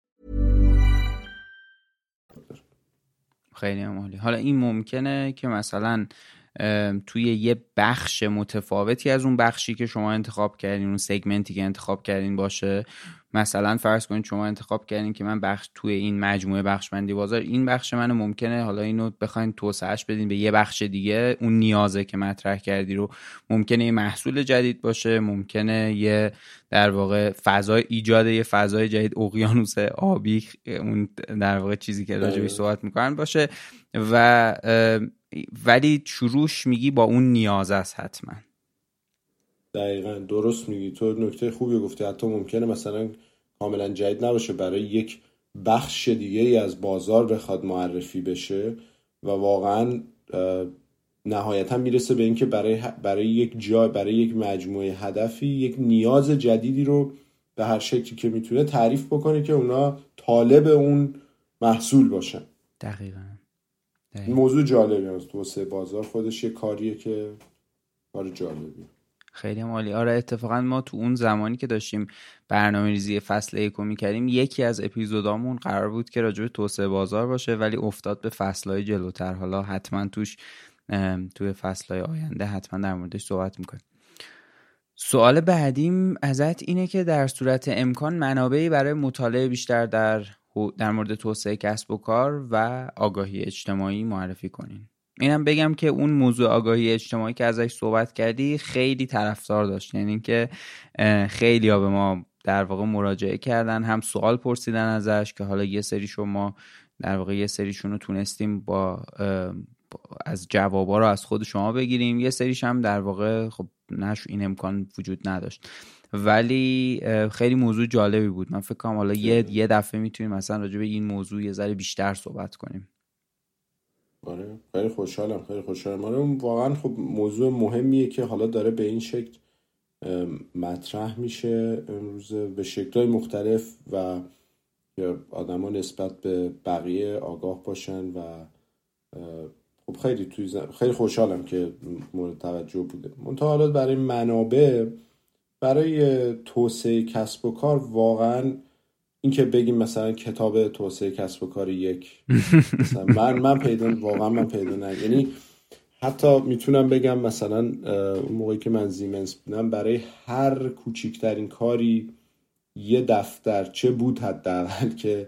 خیلی عالی. حالا این ممکنه که مثلا توی یه بخش متفاوتی از اون بخشی که شما انتخاب کردین اون سگمنتی که انتخاب کردین باشه. مثلا فرض کنید شما انتخاب کردین که من بخش توی این مجموعه بخش بندی بازار این بخش من ممکنه حالا اینو بخواین توسعهش بدین به یه بخش دیگه. اون نیازه که مطرح کردی رو ممکنه یه محصول جدید باشه ممکنه یه در واقع فضای ایجاد یه فضای جدید اقیانوس آبی اون در واقع چیزی که راجبش صحبت می‌کنن باشه. و ولی شروعش میگی با اون نیاز است حتما. دقیقا. درست میگی. تو نکته خوبی گفتی. حتی ممکنه مثلا کاملا جدید نباشه. برای یک بخش دیگه ای از بازار بخواد معرفی بشه و واقعا نهایتا می‌رسه به اینکه برای برای یک جای برای یک مجموعه هدفی یک نیاز جدیدی رو به هر شکلی که می‌تونه تعریف بکنه که اونا طالب اون محصول باشن. دقیقا, دقیقا. موضوع جالبی از توسعه بازار. خودش یه کاریه که کار جالبی خیلی مالی آره اتفاقا ما تو اون زمانی که داشتیم برنامه ریزی فصل یکو می‌کردیم یکی از اپیزودامون قرار بود که راجع به توسعه بازار باشه ولی افتاد به فصلهای جلوتر. حالا حتما توش توی فصلهای آینده حتما در موردش صحبت می‌کنیم. سوال بعدیم ازت اینه که در صورت امکان منابعی برای مطالعه بیشتر در در مورد توسعه کسب و کار و آگاهی اجتماعی معرفی کنین. اینم بگم که اون موضوع آگاهی اجتماعی که ازش صحبت کردی خیلی طرفدار داشت. یعنی اینکه خیلی ها به ما در واقع مراجعه کردن هم سوال پرسیدن ازش که حالا یه سری شما در واقع یه سریشون رو تونستیم با از جوابا رو از خود شما بگیریم. یه سریش هم در واقع خب نش این امکان وجود نداشت. ولی خیلی موضوع جالبی بود. من فکر کنم حالا یه یه دفعه می‌تونیم مثلا راجع به این موضوع یه ذره بیشتر صحبت کنیم. آره. خیلی خوشحالم خیلی خوشحالم. آره واقعا خب موضوع مهمیه که حالا داره به این شکل مطرح میشه امروز به شکلهای مختلف و آدما نسبت به بقیه آگاه باشن و خب خیلی توی خیلی خوشحالم که مورد توجه بوده. منتها حالا برای منابع برای توسعه کسب و کار واقعا اینکه بگیم مثلا کتاب توسعه کسب و کار یک. مثلا من من پیدا واقعا من پیدا نه یعنی حتی می‌تونم بگم مثلا اون موقعی که من زیمنس بودم برای هر کوچیکترین کاری یه دفتر چه بود حداقل که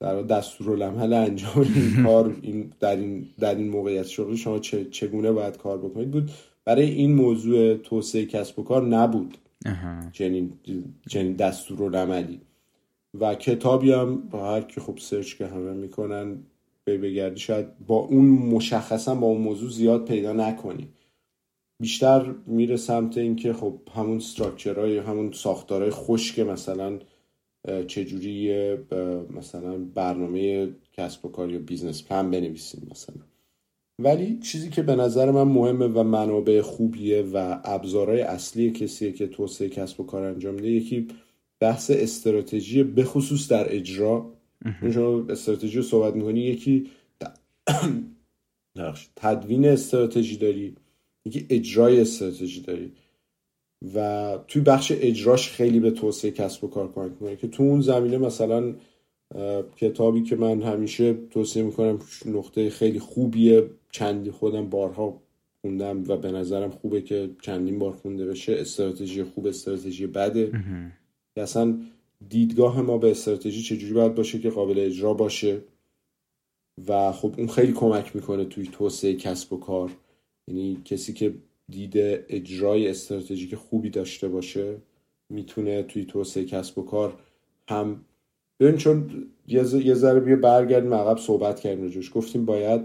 در دستورالعمل انجام این *laughs* کار این در این در این موقعیت شغلی شما چگونه باید کار بکنید بود. برای این موضوع توسعه کسب و کار نبود. چنین چنین دستورالعملی و کتابی هم با هر کی خب سرچ که همه می‌کنن به بگردی شاید با اون مشخصا با اون موضوع زیاد پیدا نکنی. بیشتر میره سمت اینکه خب همون استراکچرهای همون ساختارهای خشک مثلا چجوری مثلا برنامه کسب و کار یا business plan بنویسیم مثلا. ولی چیزی که به نظر من مهمه و منابع خوبیه و ابزارهای اصلی کسیه که توسعه کسب و کار انجام میده یکی بحث استراتژی به خصوص در اجرا. شما استراتژی رو صحبت می‌کنی یکی *coughs* تدوین استراتژی داری یکی اجرای استراتژی داری. و توی بخش اجراش خیلی به توسعه کسب و کار کمک می‌کنه که تو اون زمینه مثلا کتابی که من همیشه توصیه می‌کنم نقطه خیلی خوبیه چندی خودم بارها خوندم و به نظرم خوبه که چندین بار خونده بشه. استراتژی خوب استراتژی بده. اصلا دیدگاه ما به استراتژی چجوری باید باشه که قابل اجرا باشه؟ و خب اون خیلی کمک می‌کنه توی توسعه کسب و کار. یعنی کسی که دیده اجرای استراتژیک خوبی داشته باشه می‌تونه توی توسعه کسب و کار هم ببین چون یه ذره بیا برگردیم عقب صحبت کردیم رجوش گفتیم باید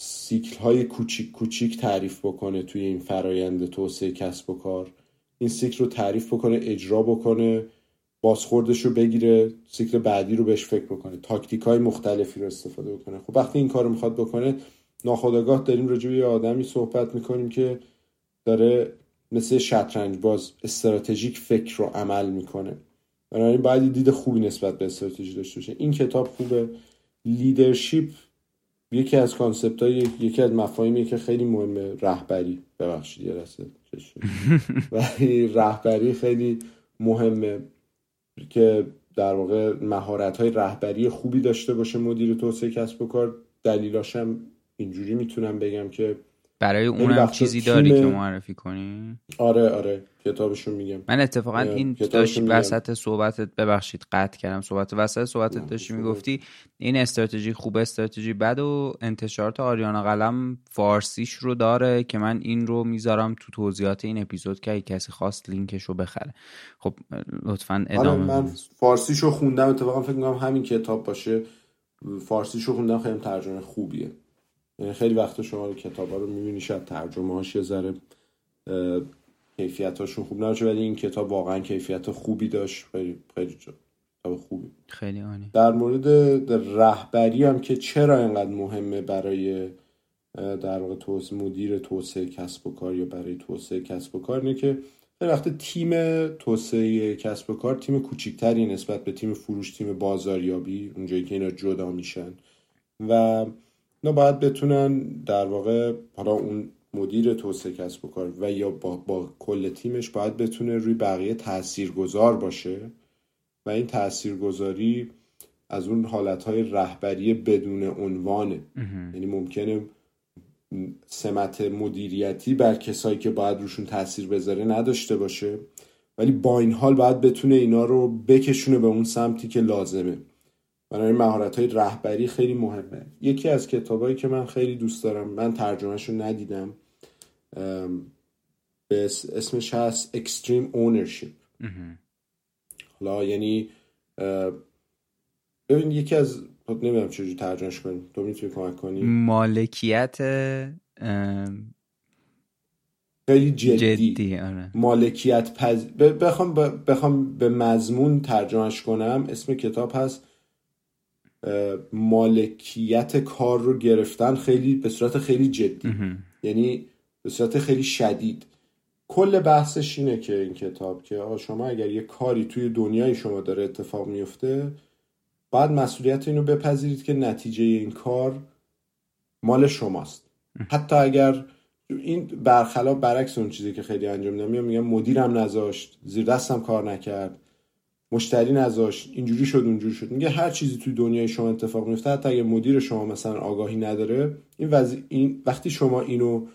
سیکل های کوچیک کوچیک تعریف بکنه توی این فرایند توسعه کسب و کار. این سیکل رو تعریف بکنه اجرا بکنه بازخوردش رو بگیره سیکل بعدی رو بهش فکر بکنه تاکتیک های مختلفی رو استفاده بکنه. خب وقتی این کار رو می‌خواد بکنه ناخودآگاه داریم راجع یه آدمی صحبت می‌کنیم که داره مثل شطرنج باز استراتژیک فکر و عمل می‌کنه. بنابراین باید دید خوبی نسبت به استراتژی داشته باشه. این کتاب خوبه. leadership یکی از concept های یکی از مفاهیمی که خیلی مهمه رهبری ببخشید یه *laughs* و رهبری خیلی مهمه که در واقع مهارت های رهبری خوبی داشته باشه مدیر توسعه کسب و کار. دلیلاشم اینجوری می‌تونم بگم که برای اونم چیزی داری که معرفی کنی؟ آره آره کتابشون میگم. من اتفاقا این داشت وسط صحبتت ببخشید قطع کردم صحبت وسط صحبتت داشتی می‌گفتی این استراتژی خوب استراتژی بد و انتشارات آریانا قلم فارسیش رو داره که من این رو می‌ذارم تو توضیحات این اپیزود که کسی خواست لینکش رو بخره. خب لطفا آره، ادامه من فارسیش رو خوندم اتفاقا فکر می‌کنم همین کتاب باشه. فارسیش رو خوندم خیلی ترجمه خوبیه. خیلی وقت شما کتاب ها رو می‌بینی شاید ترجمه هاش یه ذره کیفیت هاشون خوب نباشه ولی این کتاب واقعا کیفیت خوبی داشت. خیلی خیلی کتاب خوبی. خیلی عالی. در مورد رهبری هم که چرا اینقدر مهمه برای در واقع توسعه مدیر توسعه کسب و کار یا برای توسعه کسب و کار اینه که خیلی وقت تیم توسعه کسب و کار تیم کوچیکتری نسبت به تیم فروش تیم بازاریابی اونجایی که اینا جدا میشن. و اینا باید بتونن در واقع حالا اون مدیر توسعه کسب و کار و یا با, با کل تیمش باید بتونه روی بقیه تاثیرگذار باشه و این تاثیرگذاری از اون حالتهای رهبری بدون عنوانه. یعنی ممکنه سمت مدیریتی بر کسایی که باید روشون تاثیر بذاره نداشته باشه ولی با این حال باید بتونه اینا رو بکشونه به اون سمتی که لازمه. بنابراین مهارت های رهبری خیلی مهمه. یکی از کتابایی که من خیلی دوست دارم من ترجمهش رو ندیدم به اسمش هست Extreme Ownership. حالا یعنی ببین یکی از نمی‌دونم چجوری ترجمهش کنیم. تو می‌تونی کمک کنی مالکیت خیلی جدی, جدی آره. مالکیت پز... بخوام بخوام به مضمون ترجمهش کنم. اسم کتاب هست مالکیت کار رو گرفتن خیلی به صورت خیلی جدی. یعنی به صورت خیلی شدید. کل بحثش اینه که این کتاب که شما اگر یه کاری توی دنیای شما داره اتفاق میفته باید مسئولیت اینو بپذیرید که نتیجه این کار مال شماست. حتی اگر این برخلاف برعکس اون چیزی که خیلی انجام میدم میگم مدیرم نذاشت زیر دستم کار نکرد. مشتری نذاشت اینجوری شد اونجوری شد. میگه هر چیزی توی دنیای شما اتفاق میفته حتی اگه مدیر شما مثلا آگاهی نداره این, این وقتی شما اینو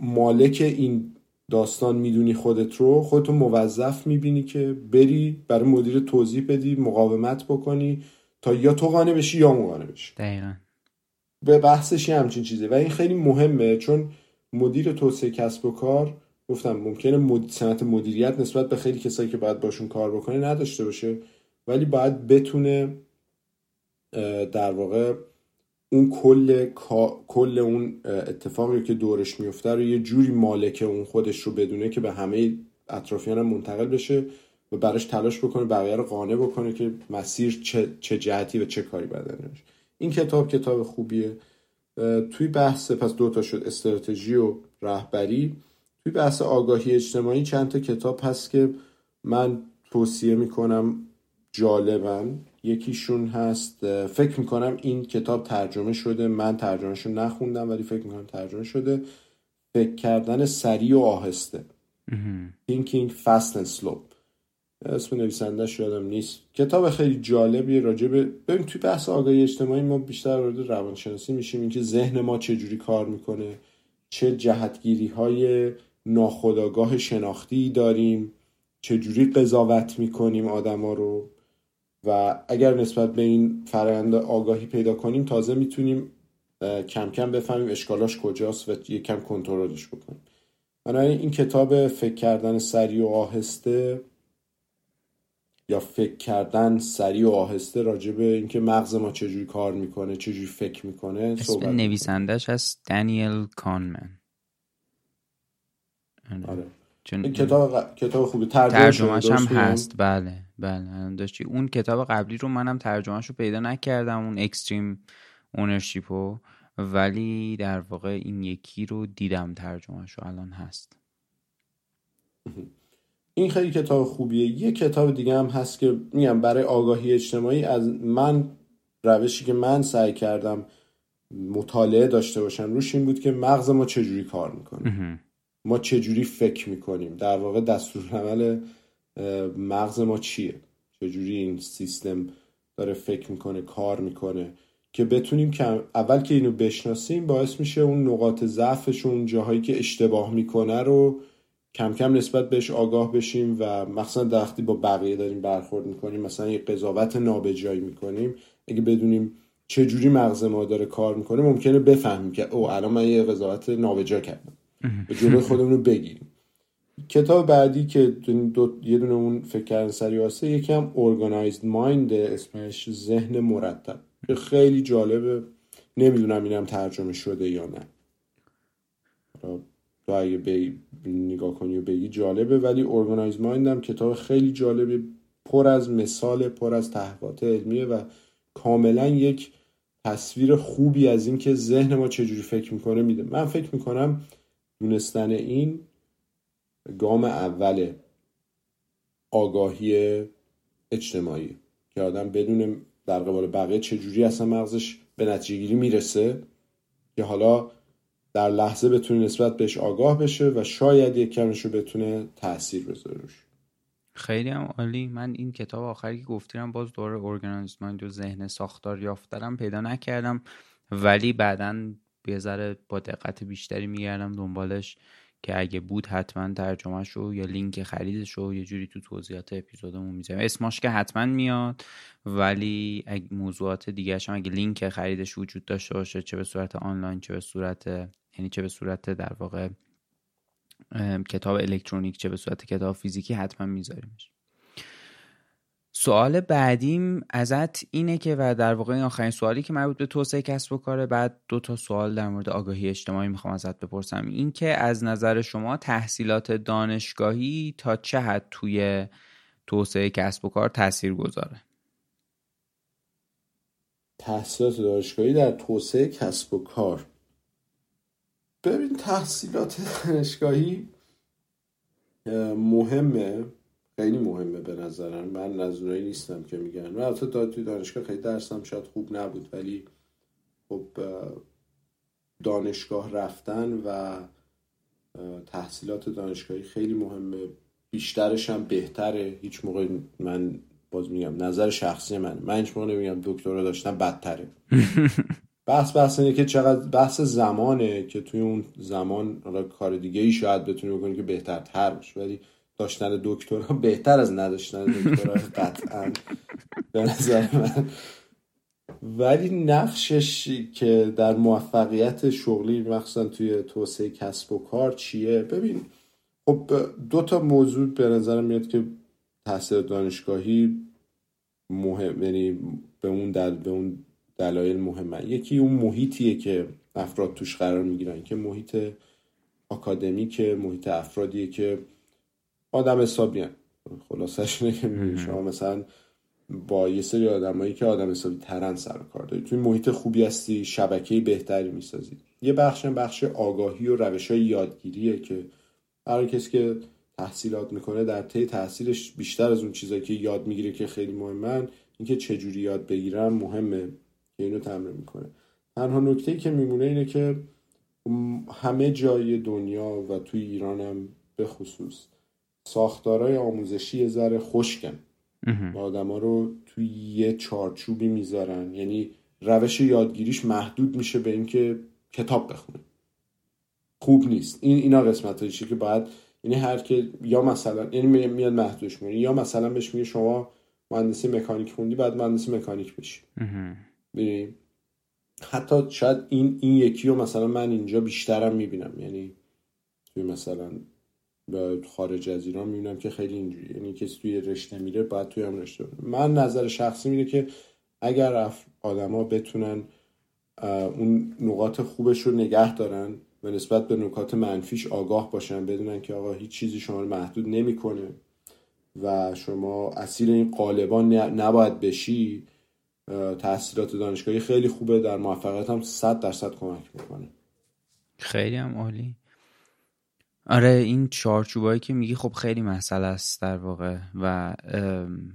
مالک این داستان می‌دونی خودت رو خودتو موظف می‌بینی که بری برای مدیر توضیح بدی مقاومت بکنی تا یا تو قانع بشی یا مقانع بشی. دقیقا. به بحثش همچین چیزه. و این خیلی مهمه چون مدیر توسعه کسب و کار گفتم ممکنه مد... سمت مدیریت نسبت به خیلی کسایی که باید باشون کار بکنه نداشته باشه ولی باید بتونه در واقع اون کل کل اون اتفاقی که دورش میفته رو یه جوری مالک اون خودش رو بدونه که به همه اطرافیان منتقل بشه و براش تلاش بکنه بقیه رو قانع بکنه که مسیر چه, چه جهتی و چه کاری بدنش این کتاب کتاب خوبیه. توی بحث پس دوتا شد استراتژی و رهبری. توی بحث آگاهی اجتماعی چند تا کتاب هست که من توصیه می‌کنم جالبن یکیشون هست فکر می‌کنم این کتاب ترجمه شده. من ترجمهش رو نخوندم ولی فکر می‌کنم ترجمه شده. فکر کردن سریع و آهسته. Thinking Fast and Slow. اسم نویسندهش یادم نیست. کتاب خیلی جالبی راجع به ببین توی بحث آگاهی اجتماعی ما بیشتر وارد روانشناسی میشیم. اینکه ذهن ما چجوری کار می‌کنه چه جهتگیری های ناخداگاه شناختی داریم. چجوری قضاوت می‌کنیم آدما رو؟ و اگر نسبت به این فرآیند آگاهی پیدا کنیم تازه می‌تونیم کم کم بفهمیم اشکالاش کجاست و یک کم کنترلش بکنیم. بنابراین این کتاب فکر کردن سریع و آهسته یا فکر کردن سریع و آهسته راجع به اینکه مغز ما چجوری کار می‌کنه چجوری فکر می‌کنه اسم نویسندش هست دانیل کانمن. آره. چون کتاب کتاب خوبی. ترجمه هم هست. بله بله. داشتی اون کتاب قبلی رو منم ترجمهش رو پیدا نکردم اون اکستریم اونرشیپو ولی در واقع این یکی رو دیدم ترجمهش رو الان هست. این خیلی کتاب خوبیه. یه کتاب دیگه هم هست که میگم برای آگاهی اجتماعی از من روشی که من سعی کردم مطالعه داشته باشم روش این بود که مغز ما چجوری کار می‌کنه. ما چجوری فکر می‌کنیم؟ در واقع دستورالعمل مغز ما چیه؟ چجوری این سیستم داره فکر می‌کنه کار می‌کنه؟ که بتونیم که اول که اینو بشناسیم باعث میشه اون نقاط ضعفش اون جاهایی که اشتباه می‌کنه رو کم کم نسبت بهش آگاه بشیم و مخصوصا وقتی با بقیه داریم برخورد می‌کنیم مثلا یه قضاوت نابجایی می‌کنیم اگه بدونیم چه جوری مغز ما داره کار می‌کنه ممکنه بفهمیم که او الان من یه قضاوت نابجا کردم. جلوی خودمون رو بگیریم. کتاب بعدی که دو یه دونه اون فکر کردن سری واسه یکی هم Organized Mind اسمش ذهن مرتب. خیلی جالبه. نمی‌دونم اینم ترجمه شده یا نه. تو اگه بی نگاه کنی و بگی جالبه ولی ارگانایز مایند هم کتاب خیلی جالبه پر از مثال پر از تحقیقات علمیه و کاملا یک تصویر خوبی از اینکه ذهن ما چجوری فکر می‌کنه میده. من فکر می‌کنم دونستن این گام اول آگاهی اجتماعی که آدم بدون در قبال بقیه چجوری اصلا مغزش به نتیجه گیری می‌رسه که حالا در لحظه بتونه نسبت بهش آگاه بشه و شاید یک کمش رو بتونه تاثیر بذاره روش. خیلی هم عالی. من این کتاب آخری که گفتیرم باز دوره ارگانیزم مایند و ذهن ساختار یافترم پیدا نکردم ولی بعدا یه ذره با دقت بیشتری میگردم دنبالش که اگه بود حتما ترجمهش رو یا لینک خریدش رو یه جوری تو توضیحات اپیزودمون می‌ذاریم. اسمش که حتما میاد ولی اگه موضوعات دیگه هم اگه لینک خریدش وجود داشته باشه چه به صورت آنلاین چه به صورت یعنی چه به صورت در واقع کتاب الکترونیک چه به صورت کتاب فیزیکی حتما میذاریمش. سوال بعدیم ازت اینه که و در واقع این آخرین سوالی که مربوط به توسعه کسب و کاره بعد دو تا سوال در مورد آگاهی اجتماعی می‌خوام ازت بپرسم. این که از نظر شما تحصیلات دانشگاهی تا چه حد توی توسعه کسب و کار تاثیر گذاره تحصیلات دانشگاهی در توسعه کسب و کار. ببین تحصیلات دانشگاهی مهمه. خیلی مهمه به نظرم. من از اونایی نیستم که میگن. من البته توی دانشگاه خیلی درسم شاید خوب نبود ولی خب دانشگاه رفتن و تحصیلات دانشگاهی خیلی مهمه. بیشترش هم بهتره. هیچ موقع من باز میگم نظر شخصی من. من هیچ موقع نمیگم دکترا داشتن بدتره. *laughs* بحث بحث اینه که چقدر بحث زمانه که توی اون زمان حالا کار دیگه ای شاید بتونی بکنی که بهترتر باشه. ولی داشتن دکترا بهتر از نداشتن دکترا قطعا. به نظر من. ولی نقشش که در موفقیت شغلی مخصوصا توی توسعه کسب و کار چیه؟ ببین خب دو تا موضوع به نظر میاد که تاثیر دانشگاهی مهم یعنی به اون دل به اون دلایل مهمه. یکی اون محیطیه که افراد توش قرار می‌گیرن که محیط آکادمیک محیط افرادیه که آدم حسابی هم. خلاصش که شما مثلا با یه سری آدمایی که آدم حسابی ترن سر کار داری توی محیط خوبی هستی شبکه بهتری می‌سازی یه بخش بخش آگاهی و روش های یادگیریه که هر کسی که تحصیلات می‌کنه در طی تحصیلش بیشتر از اون چیزایی که یاد می‌گیره که خیلی مهمن اینکه چجوری یاد بگیرم مهمه که اینو تمرین می‌کنه. تنها نکته که میمونه اینه که همه جای دنیا و توی ایرانم به خصوص ساختارهای آموزشی یه ذره خشکن. آدم ها رو توی یه چارچوبی می‌ذارن. یعنی روش یادگیریش محدود میشه به اینکه کتاب بخونه. خوب نیست. این اینا قسمت که باید یعنی هر که یا مثلا یعنی میاد محدودش میگه یا مثلا بهش میگه شما مهندسی مکانیک خوندی بعد مهندسی مکانیک بشی. حتی شاید این این یکی رو مثلا من اینجا بیشترم می‌بینم. یعنی توی مثلا خارج از ایران می‌بینم که خیلی اینجوری یعنی کسی توی رشته میره باید توی هم رشته من نظر شخصی میره که اگر آدما بتونن اون نقاط خوبش رو نگه دارن و نسبت به نکات منفیش آگاه باشن بدونن که آقا هیچ چیزی شما رو محدود نمی‌کنه و شما اسیر این قالبان نباید بشی تحصیلات دانشگاهی خیلی خوبه در موفقیت هم صد درصد کمک می‌کنه. خیلی هم عالی. آره این چارچوبایی که میگی خب خیلی مسئله است در واقع و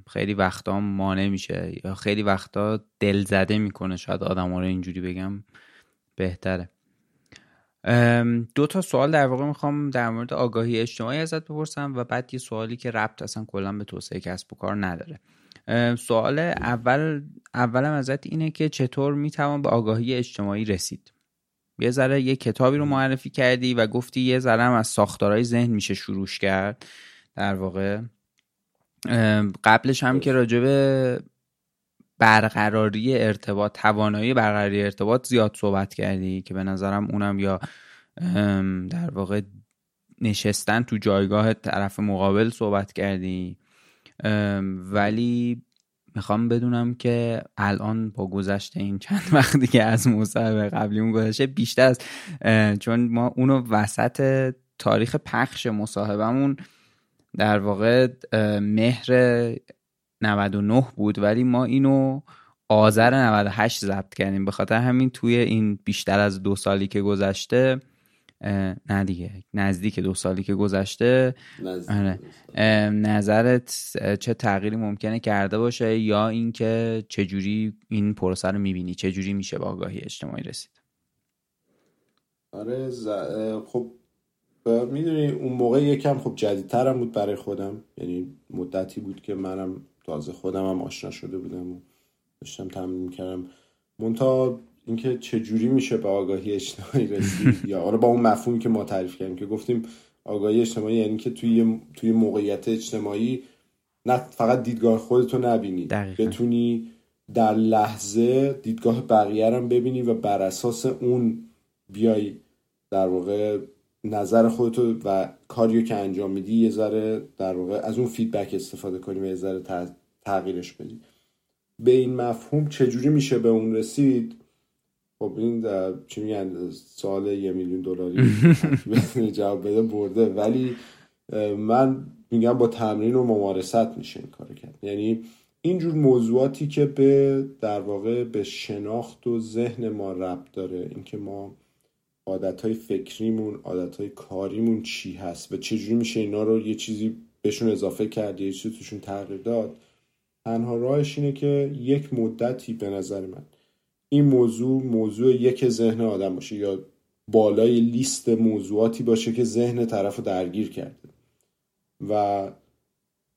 خیلی وقتا مانع میشه یا خیلی وقتا دل زده می‌کنه شاید آدم رو اینجوری بگم بهتره. دو تا سوال در واقع می‌خوام در مورد آگاهی اجتماعی ازت بپرسم و بعد یه سوالی که ربط اصلا کلا به توسعه کسب و کار نداره. سوال اول اولم ازت اینه که چطور می‌توان به آگاهی اجتماعی رسید؟ یه ذره یه کتابی رو معرفی کردی و گفتی یه ذره از ساختارهای ذهن میشه شروعش کرد در واقع. قبلش هم که راجبه برقراری ارتباط توانایی برقراری ارتباط زیاد صحبت کردی که به نظرم اونم یا در واقع نشستن تو جایگاه طرف مقابل صحبت کردی. ولی می‌خوام بدونم که الان با گذشته این چند *laughs* وقتی که از مصاحبه قبلیمون گذشته بیشتر از چون ما اونو وسط تاریخ پخش مصاحبهمون در واقع مهر 99 بود ولی ما اینو آذر 98 ضبط کردیم. به خاطر همین توی این بیشتر از دو سالی که گذشته نه دیگه نزدیک دو سالی که گذشته. آره. نظرت چه تغییری ممکنه کرده باشه یا اینکه چجوری این پروسه رو می‌بینی؟ چجوری میشه با آگاهی اجتماعی رسید؟ آره خب می‌دونی اون موقع یکم خب جدیدترم بود برای خودم. یعنی مدتی بود که منم تازه خودم هم آشنا شده بودم و داشتم تمرین کردم منتها اینکه چه جوری میشه به آگاهی اجتماعی رسید؟ *laughs* یا آره با اون مفهومی که ما تعریف کردیم که گفتیم آگاهی اجتماعی یعنی که توی توی موقعیت اجتماعی نه فقط دیدگاه خودتو نبینی بتونی در لحظه دیدگاه بقیه رو ببینی و بر اساس اون بیای در واقع نظر خودتو و کاریو که انجام میدی یه ذره در واقع از اون فیدبک استفاده کنی و یه ذره تغییرش بدی. به این مفهوم چجوری میشه به اون رسید؟ خب این چی میگن سال یه میلیون دلاری. *laughs* جواب بده برده. ولی من میگم با تمرین و ممارست میشه این کار کرد. یعنی اینجور موضوعاتی که به در واقع به شناخت و ذهن ما ربط داره. اینکه ما عادتهای فکریمون عادتهای کاریمون چی هست و چجوری میشه اینا رو یه چیزی بهشون اضافه کرد یه چیزی توشون تغییر داد. تنها راهش اینه که یک مدتی به نظر من این موضوع موضوع یک ذهن آدم باشه یا بالای لیست موضوعاتی باشه که ذهن طرف درگیر کرده. و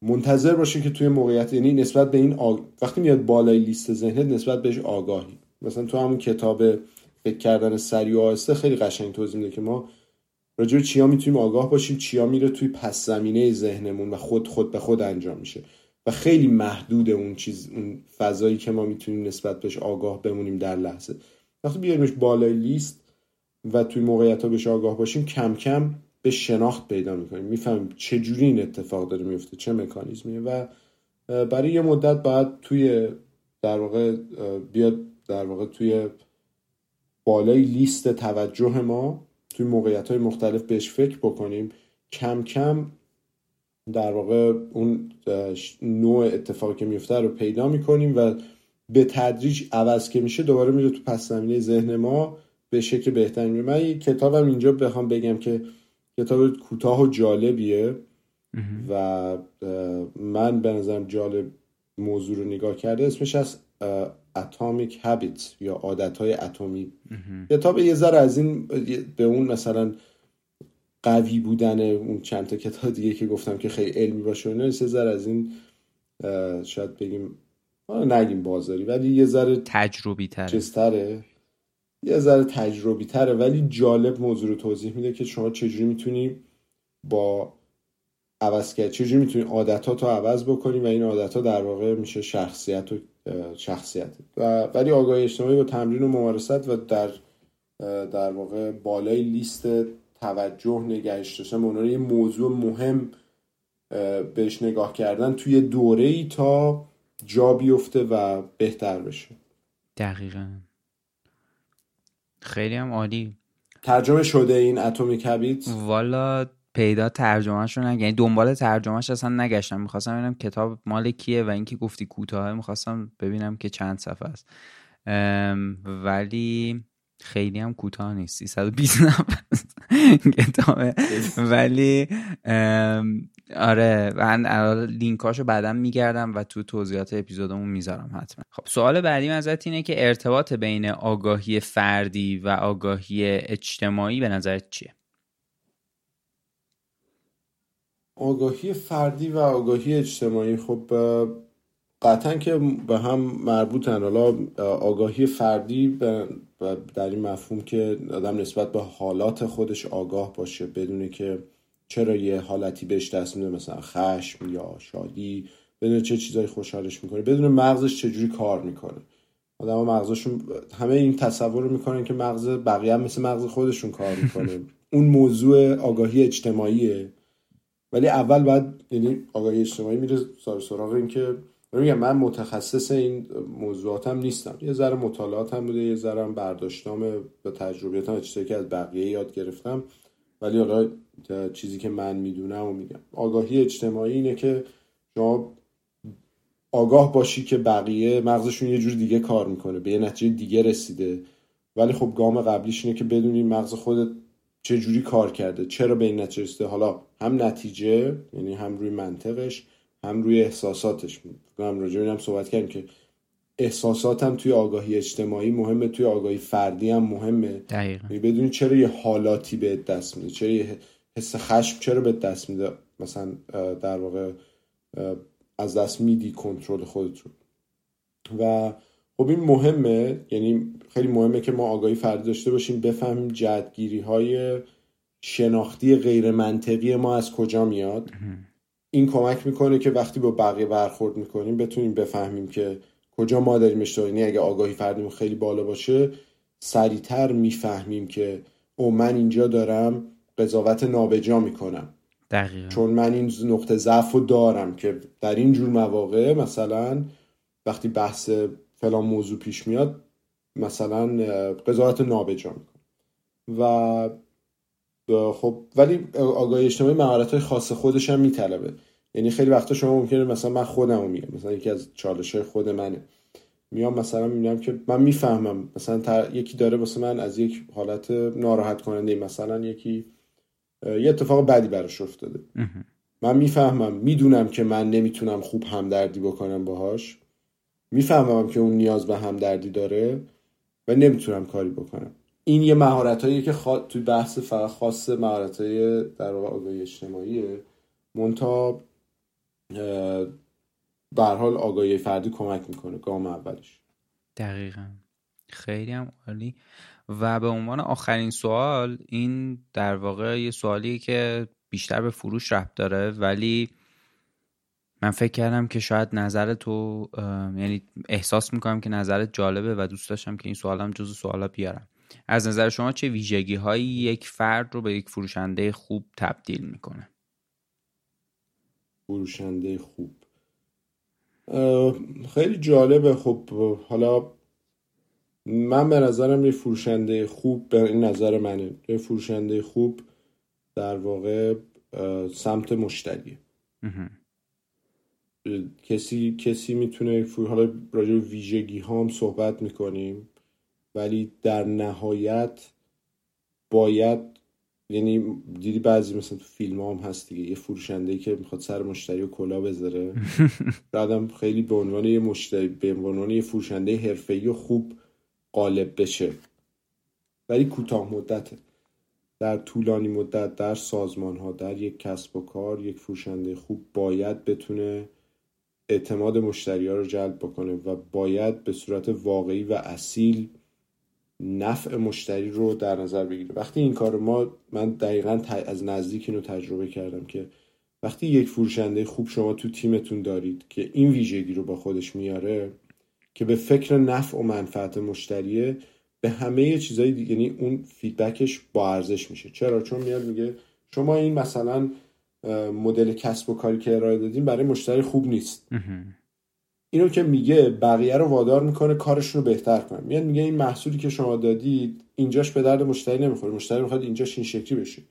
منتظر باشه که توی موقعیت یعنی نسبت به این آگ... وقتی میاد بالای لیست ذهنت نسبت بهش آگاهی. مثلا تو همون کتاب فکر کردن سریع و آهسته خیلی قشنگ توضیح میده که ما راجع چیا می‌تونیم آگاه باشیم چیا میره توی پس زمینه ذهنمون و خود خود به خود انجام میشه. و خیلی محدود اون چیز اون فضایی که ما می‌تونیم نسبت بهش آگاه بمونیم در لحظه. وقتی بیاریمش بالای لیست و توی موقعیت ها بهش آگاه باشیم کم کم به شناخت پیدا می‌کنیم. می‌فهمیم چه جوری این اتفاق داره میفته چه مکانیزمیه و برای یه مدت بعد توی در واقع بیاد در واقع توی بالای لیست توجه ما توی موقعیت های مختلف بهش فکر بکنیم. کم کم در واقع اون نوع اتفاقی که میفته رو پیدا می‌کنیم و به تدریج عوض که میشه دوباره میره تو پس زمینه ذهن ما به شکل بهتری میره. من کتابم اینجا بخوام بگم که کتاب کوتاه و جالبیه و من به نظرم جالب موضوع رو نگاه کرده اسمش از اتمیک هابیت یا عادت های اتمی کتاب یه ذره از این به اون مثلا قوی بودن اون چند تا کتاب دیگه که گفتم که خیلی علمی باشه نه یه ذره از این شاید بگیم نگیم بازاری ولی یه ذره تجربی تره یه ذره تجربی تره ولی جالب موضوع رو توضیح میده که شما چجوری می‌تونی با عوض کرد چجوری می‌تونی عادتات رو عوض بکنی و این عادت ها در واقع میشه شخصیت و شخصیت. و ولی آگاهی اجتماعی با تمرین و ممارست و در در واقع بالای لیست توجه نگهش داشتن یه موضوع مهم بهش نگاه کردن توی دوره ای تا جا بیفته و بهتر بشه. دقیقا. خیلی هم عالی. ترجمه شده این اتمی کبیت؟ والا پیدا ترجمهش رو نگه یعنی دنبال ترجمهش اصلا نگشتم. می‌خواستم ببینم کتاب مال کیه و اینکه گفتی کوتاه می‌خواستم ببینم که چند صفحه است. ولی خیلی هم کوتاه نیست. 320 نفس کتابه. ولی آره من لینکاشو بعدا میگردم و تو توضیحات اپیزودمون می‌ذارم حتما. خب سوال بعدی ازت اینه که ارتباط بین آگاهی فردی و آگاهی اجتماعی به نظرت چیه؟ آگاهی فردی و آگاهی اجتماعی خب قطعا که به هم مربوطن. حالا آگاهی فردی در این مفهوم که آدم نسبت به حالات خودش آگاه باشه بدونه که چرا یه حالتی بهش دست میده مثلا خشم یا شادی بدونه چه چیزایی خوشحالش می‌کنه بدون مغزش چجوری کار می‌کنه. آدم مغزشون همه این تصور رو می‌کنن که مغز بقیه هم مثل مغز خودشون کار می‌کنه. *laughs* اون موضوع آگاهی اجتماعیه. ولی اول باید یعنی آگاهی اجتماعی میره سراغ این که میگم من متخصص این موضوعاتم نیستم. یه ذره مطالعاتم بوده یه ذره برداشتام به تجربیاتم چیزی که از بقیه یاد گرفتم. ولی حالا چیزی که من می‌دونم و میگم. آگاهی اجتماعی اینه که شما آگاه باشی که بقیه مغزشون یه جور دیگه کار می‌کنه به نتیجه دیگه رسیده. ولی خب گام قبلیش اینه که بدونی مغز خودت چه جوری کار کرده چرا به این نتیجه رسیده. حالا هم نتیجه یعنی هم روی منطقش هم روی احساساتش هم راجع هم صحبت کردیم که احساساتم توی آگاهی اجتماعی مهمه توی آگاهی فردی هم مهمه. دقیقا. یعنی بدونی چرا یه حالاتی به دست میده؟ چرا یه حس خشم چرا به دست میده؟ مثلا در واقع از دست میدی کنترل خودت رو. و خب این مهمه. یعنی خیلی مهمه که ما آگاهی فردی داشته باشیم بفهمیم جدگیری های شناختی غیر منطقی ما از کجا میاد. این کمک می‌کنه که وقتی با بقیه برخورد می‌کنیم بتونیم بفهمیم که کجا ما داریم اشتباه. یعنی اگه آگاهی فردیمون خیلی بالا باشه سریعتر می‌فهمیم که او من اینجا دارم قضاوت نابجا می‌کنم. دقیقا. چون من این نقطه ضعف رو دارم که در این جور مواقع مثلا وقتی بحث فلان موضوع پیش میاد مثلا قضاوت نابجا می‌کنم. و خب ولی آگاهی اجتماعی مهارت های خاص خودش هم میطلبه. یعنی خیلی وقتا شما ممکنه مثلا من خودم رو میگم مثلا یکی از چالش های خود منه. میام مثلا می‌بینم که من می‌فهمم مثلا یکی داره واسه من از یک حالت ناراحت کننده مثلا یکی یه اتفاق بدی براش افتاده. من می‌فهمم می‌دونم که من نمی‌تونم خوب همدردی بکنم باهاش. می‌فهمم که اون نیاز به همدردی داره و نمی‌تونم کاری بکنم. این یه مهارت که خوا... توی بحث فقط خاص مهارت های در آگاهی اجتماعیه. مونتا به حال آگاهی فردی کمک می‌کنه. گام اولش. دقیقا. خیلی هم عالی. و به عنوان آخرین سوال این در واقع یه سوالی که بیشتر به فروش رفت داره ولی من فکر کردم که شاید نظر تو یعنی احساس می‌کنم که نظرت جالبه و دوست داشتم که این سوالم جز سوالا بیارم. از نظر شما چه ویژگی هایی یک فرد رو به یک فروشنده خوب تبدیل می‌کنه؟ فروشنده خوب. خیلی جالبه. خب حالا من به نظرم یه فروشنده خوب به این نظر منه یه فروشنده خوب در واقع سمت مشتریه کسی کسی می‌تونه حالا راجع ویژگی ها هم صحبت می‌کنیم. ولی در نهایت باید یعنی دیدی بعضی مثلا تو فیلم هم هست دیگه یه فروشنده که می‌خواد سر مشتری و کلا بذاره. *laughs* بعدم خیلی به عنوان یه مشتری به عنوان یه فروشنده حرفه‌ای و خوب غالب بشه. ولی کوتاه مدته در طولانی مدت در سازمان ها در یک کسب و کار یک فروشنده خوب باید بتونه اعتماد مشتری ها رو جلب بکنه و باید به صورت واقعی و اصیل نفع مشتری رو در نظر بگیره. وقتی این کار ما من دقیقا از نزدیک اینو تجربه کردم که وقتی یک فروشنده خوب شما تو تیمتون دارید که این ویژگی رو با خودش میاره که به فکر نفع و منفعت مشتریه به همه چیزهای دیگه یعنی اون فیدبکش با ارزش میشه. چرا؟ چون میاد میگه شما این مثلا مدل کسب و کاری که ارائه دادیم برای مشتری خوب نیست. اینو که میگه بقیه رو وادار می‌کنه کارشون رو بهتر کنه. میاد میگه این محصولی که شما دادید اینجاش به درد مشتری نمی‌خوره. مشتری می‌خواد اینجاش این شکلی بشه.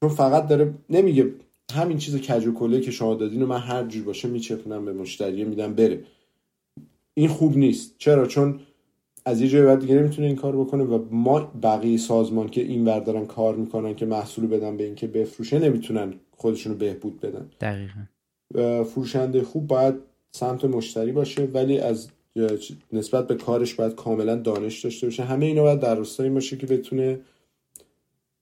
چون فقط داره نمیگه همین چیز کج کله که شما دادین و من هر جور باشه میچپونم به مشتری میدم بره. این خوب نیست. چرا؟ چون از یه جای بعد دیگه نمی‌تونه این کار بکنه و ما بقیه سازمان که این ور دارن کار می‌کنن که محصول بدن به اینکه بفروشه نمی‌تونن خودشونو بهبود بدن. دقیقا. فروشنده خوب باید سمت مشتری باشه ولی از نسبت به کارش باید کاملا دانش داشته باشه. همه اینا باید در راستای باشه که بتونه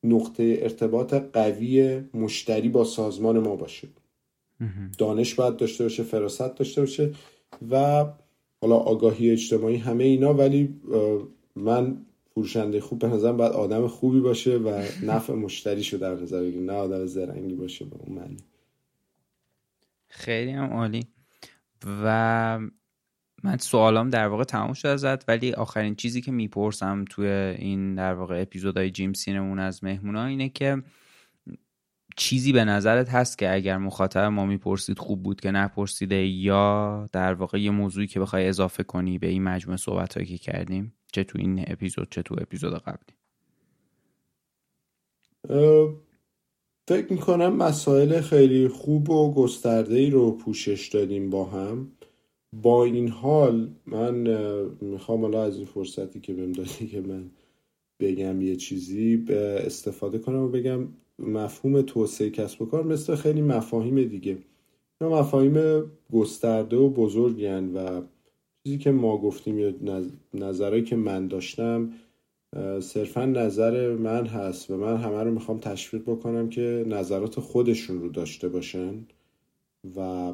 نقطه ارتباط قوی مشتری با سازمان ما باشه. دانش باید داشته باشه فراست داشته باشه و حالا آگاهی اجتماعی همه اینا ولی من فروشنده خوب به نظرم باید آدم خوبی باشه و نفع مشتریشو در نظر بگیر نه آدم زرنگی باشه به اون معنی. خیلی هم عالی. و من سوالام در واقع تموم شد ازت ولی آخرین چیزی که می‌پرسم توی این در واقع اپیزودهای جیم سینمون از مهمونا اینه که چیزی به نظرت هست که اگر مخاطب ما می‌پرسید خوب بود که نپرسیده یا در واقع یه موضوعی که بخوای اضافه کنی به این مجموعه صحبت که کردیم چه تو این اپیزود چه تو اپیزود قبلی؟ فکر می‌کنم مسائل خیلی خوب و گسترده ای رو پوشش دادیم با هم. با این حال من می‌خوام حالا از این فرصتی که بهم دادی که من بگم یه چیزی به استفاده کنم و بگم مفهوم توسعه کسب و کار مثل خیلی مفاهیم دیگه. اینا مفاهیم گسترده و بزرگی و چیزی که ما گفتیم یا نظرهایی که من داشتم صرفا نظر من هست و من همه رو می‌خوام تشویق بکنم که نظرات خودشون رو داشته باشن و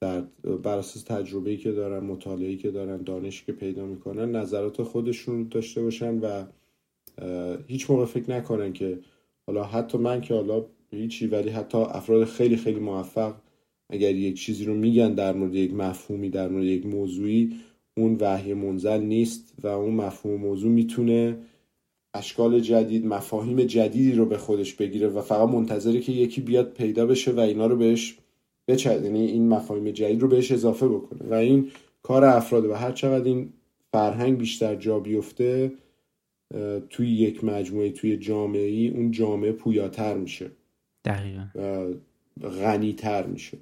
در بر اساس تجربه‌ای که دارن مطالعه‌ای که دارن دانشی که پیدا می‌کنن نظرات خودشون رو داشته باشن و هیچ موقع فکر نکنن که حالا حتی من که حالا هیچی ولی حتی افراد خیلی خیلی موفق اگر یک چیزی رو میگن در مورد یک مفهومی در مورد یک موضوعی اون وحی منزل نیست و اون مفهوم موضوع می‌تونه اشکال جدید مفاهیم جدیدی رو به خودش بگیره و فقط منتظره که یکی بیاد پیدا بشه و اینا رو بهش بچه یعنی این مفاهیم جدید رو بهش اضافه بکنه. و این کار افراد و هر چقدر این فرهنگ بیشتر جا بیفته توی یک مجموعه توی جامعه ای اون جامعه پویاتر میشه. دقیقا. غنیتر میشه.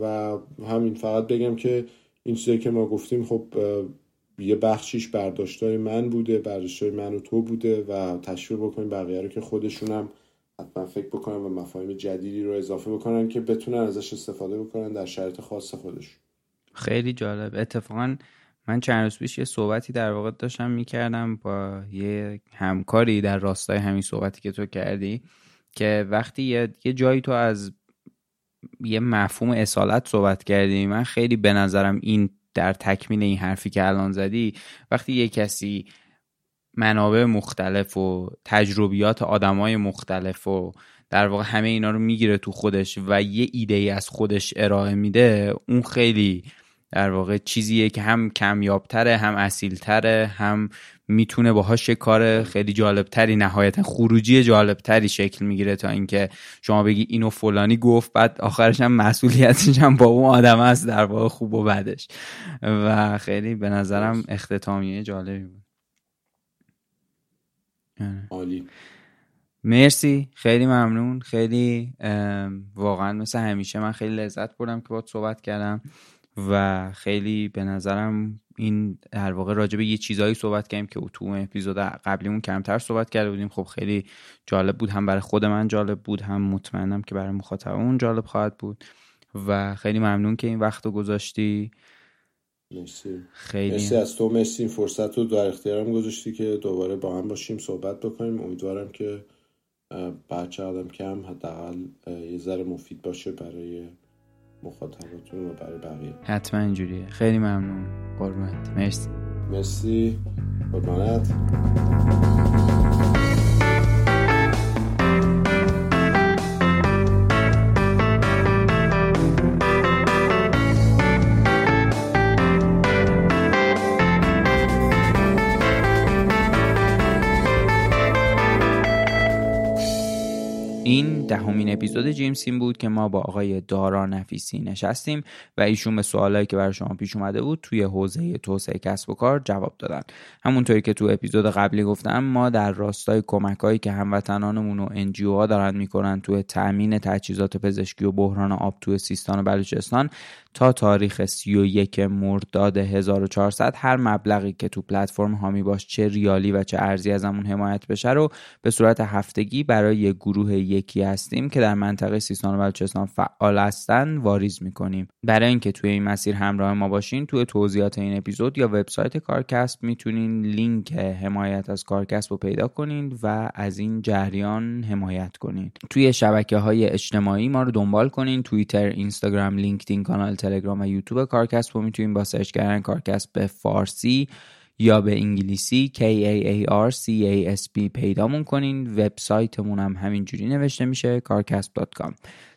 و همین فقط بگم که این چیزایی که ما گفتیم خب یه بخشیش برداشتای من بوده برداشتای من و تو بوده و تشویق بکنیم بقیه رو که خودشونم حتما فکر بکنن و مفاهیم جدیدی رو اضافه بکنن که بتونن ازش استفاده بکنن در شرایط خاص خودش خیلی جالب. اتفاقا من چند روز پیش یه صحبتی در واقع داشتم می‌کردم با یه همکاری در راستای همین صحبتی که تو کردی که وقتی یه, یه جایی تو از یه مفهوم اصالت صحبت کردی. من خیلی به نظرم این در تکمیل این حرفی که الان زدی وقتی یه کسی منابع مختلف و تجربیات آدمای مختلف و در واقع همه اینا رو می‌گیره تو خودش و یه ایده ای از خودش ارائه میده اون خیلی در واقع چیزیه که هم کمیابتره هم اصیلتره هم می‌تونه باهاش کار خیلی جالبتری نهایتا خروجی جالبتری شکل می‌گیره تا اینکه شما بگی اینو فلانی گفت بعد آخرش هم مسئولیتش هم با اون آدم است در واقع خوب و بدش. و خیلی به نظرم اختتامیه جالبی بود. عالی. مرسی. خیلی ممنون. خیلی واقعا مثل همیشه من خیلی لذت بردم که باید صحبت کردم. و خیلی به نظرم این در واقع راجع به یه چیزایی صحبت کردیم که تو اپیزود قبلیمون کمتر صحبت کرده بودیم. خب خیلی جالب بود هم برای خود من جالب بود هم مطمئنم که برای مخاطبمون جالب خواهد بود. و خیلی ممنون که این وقت رو گذاشتی. مرسی. خیلی. مرسی از تو مرسی این فرصت رو در اختیارم گذاشتی که دوباره با هم باشیم صحبت بکنیم. امیدوارم که بچه آدم کم حداقل یه ذره مفید باشه برای مخاطباتون و برای بقیه. حتما اینجوریه. خیلی ممنون. قربونت. مرسی. مرسی. قربانت. اپیزود جیمسین بود که ما با آقای دارا نفیسی نشستیم و ایشون به سوالایی که برای شما پیش اومده بود توی حوزه توسعه کسب و کار جواب دادن. همونطوری که تو اپیزود قبلی گفتم ما در راستای کمکهایی که هموطنانمون و انجیو ها دارن می‌کنن توی تامین تجهیزات پزشکی و بحران آب توی سیستان و بلوچستان تا تاریخ 31 مرداد 1400 هر مبلغی که تو پلتفرم هامی باش چه ریالی و چه ارزی ازمون حمایت بشه رو به صورت هفتگی برای گروه یکی هستیم که در منطقه سیستان و بلوچستان فعال هستن واریز می‌کنیم. برای اینکه توی این مسیر همراه ما باشین توی توضیحات این اپیزود یا وبسایت کارکسب می‌تونین لینک حمایت از کارکسب رو پیدا کنین و از این جریان حمایت کنین. توی شبکه های اجتماعی ما رو دنبال کنین توییتر اینستاگرام لینکدین کانال تلگرام و یوتیوب کارکسب رو می‌تونین با search کردن کارکسب به فارسی یا به انگلیسی K A A R C A S B پیدامون کنین. وبسایتمون هم همینجوری نوشته میشه kaarcasb.com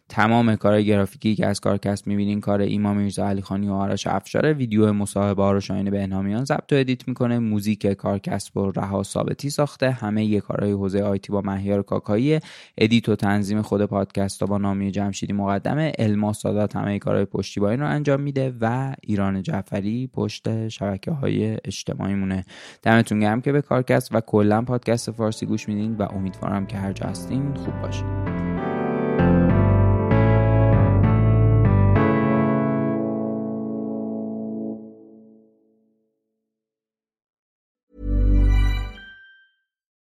تمام کارهای گرافیکی که از کارکسب می‌بینین کار ایما میرزا علی خانی و آرش افشاره. ویدیو مصاحبه ها رو شاین بهنامیان ضبط و edit می‌کنه. موزیک کارکسب رو رها ثابتی ساخته. همه‌ی کارهای حوزه IT با مهیار کاکایی. edit و تنظیم خود پادکست با نامی جمشیدی مقدمه. الما سادات همه کارهای پشتیبانی رو انجام میده و ایران جعفری پشت شبکه های اجتماعی مونه دمتون گرم که به کارکست و کلا پادکست فارسی گوش میدین و امیدوارم که هر جا هستین خوب باشین.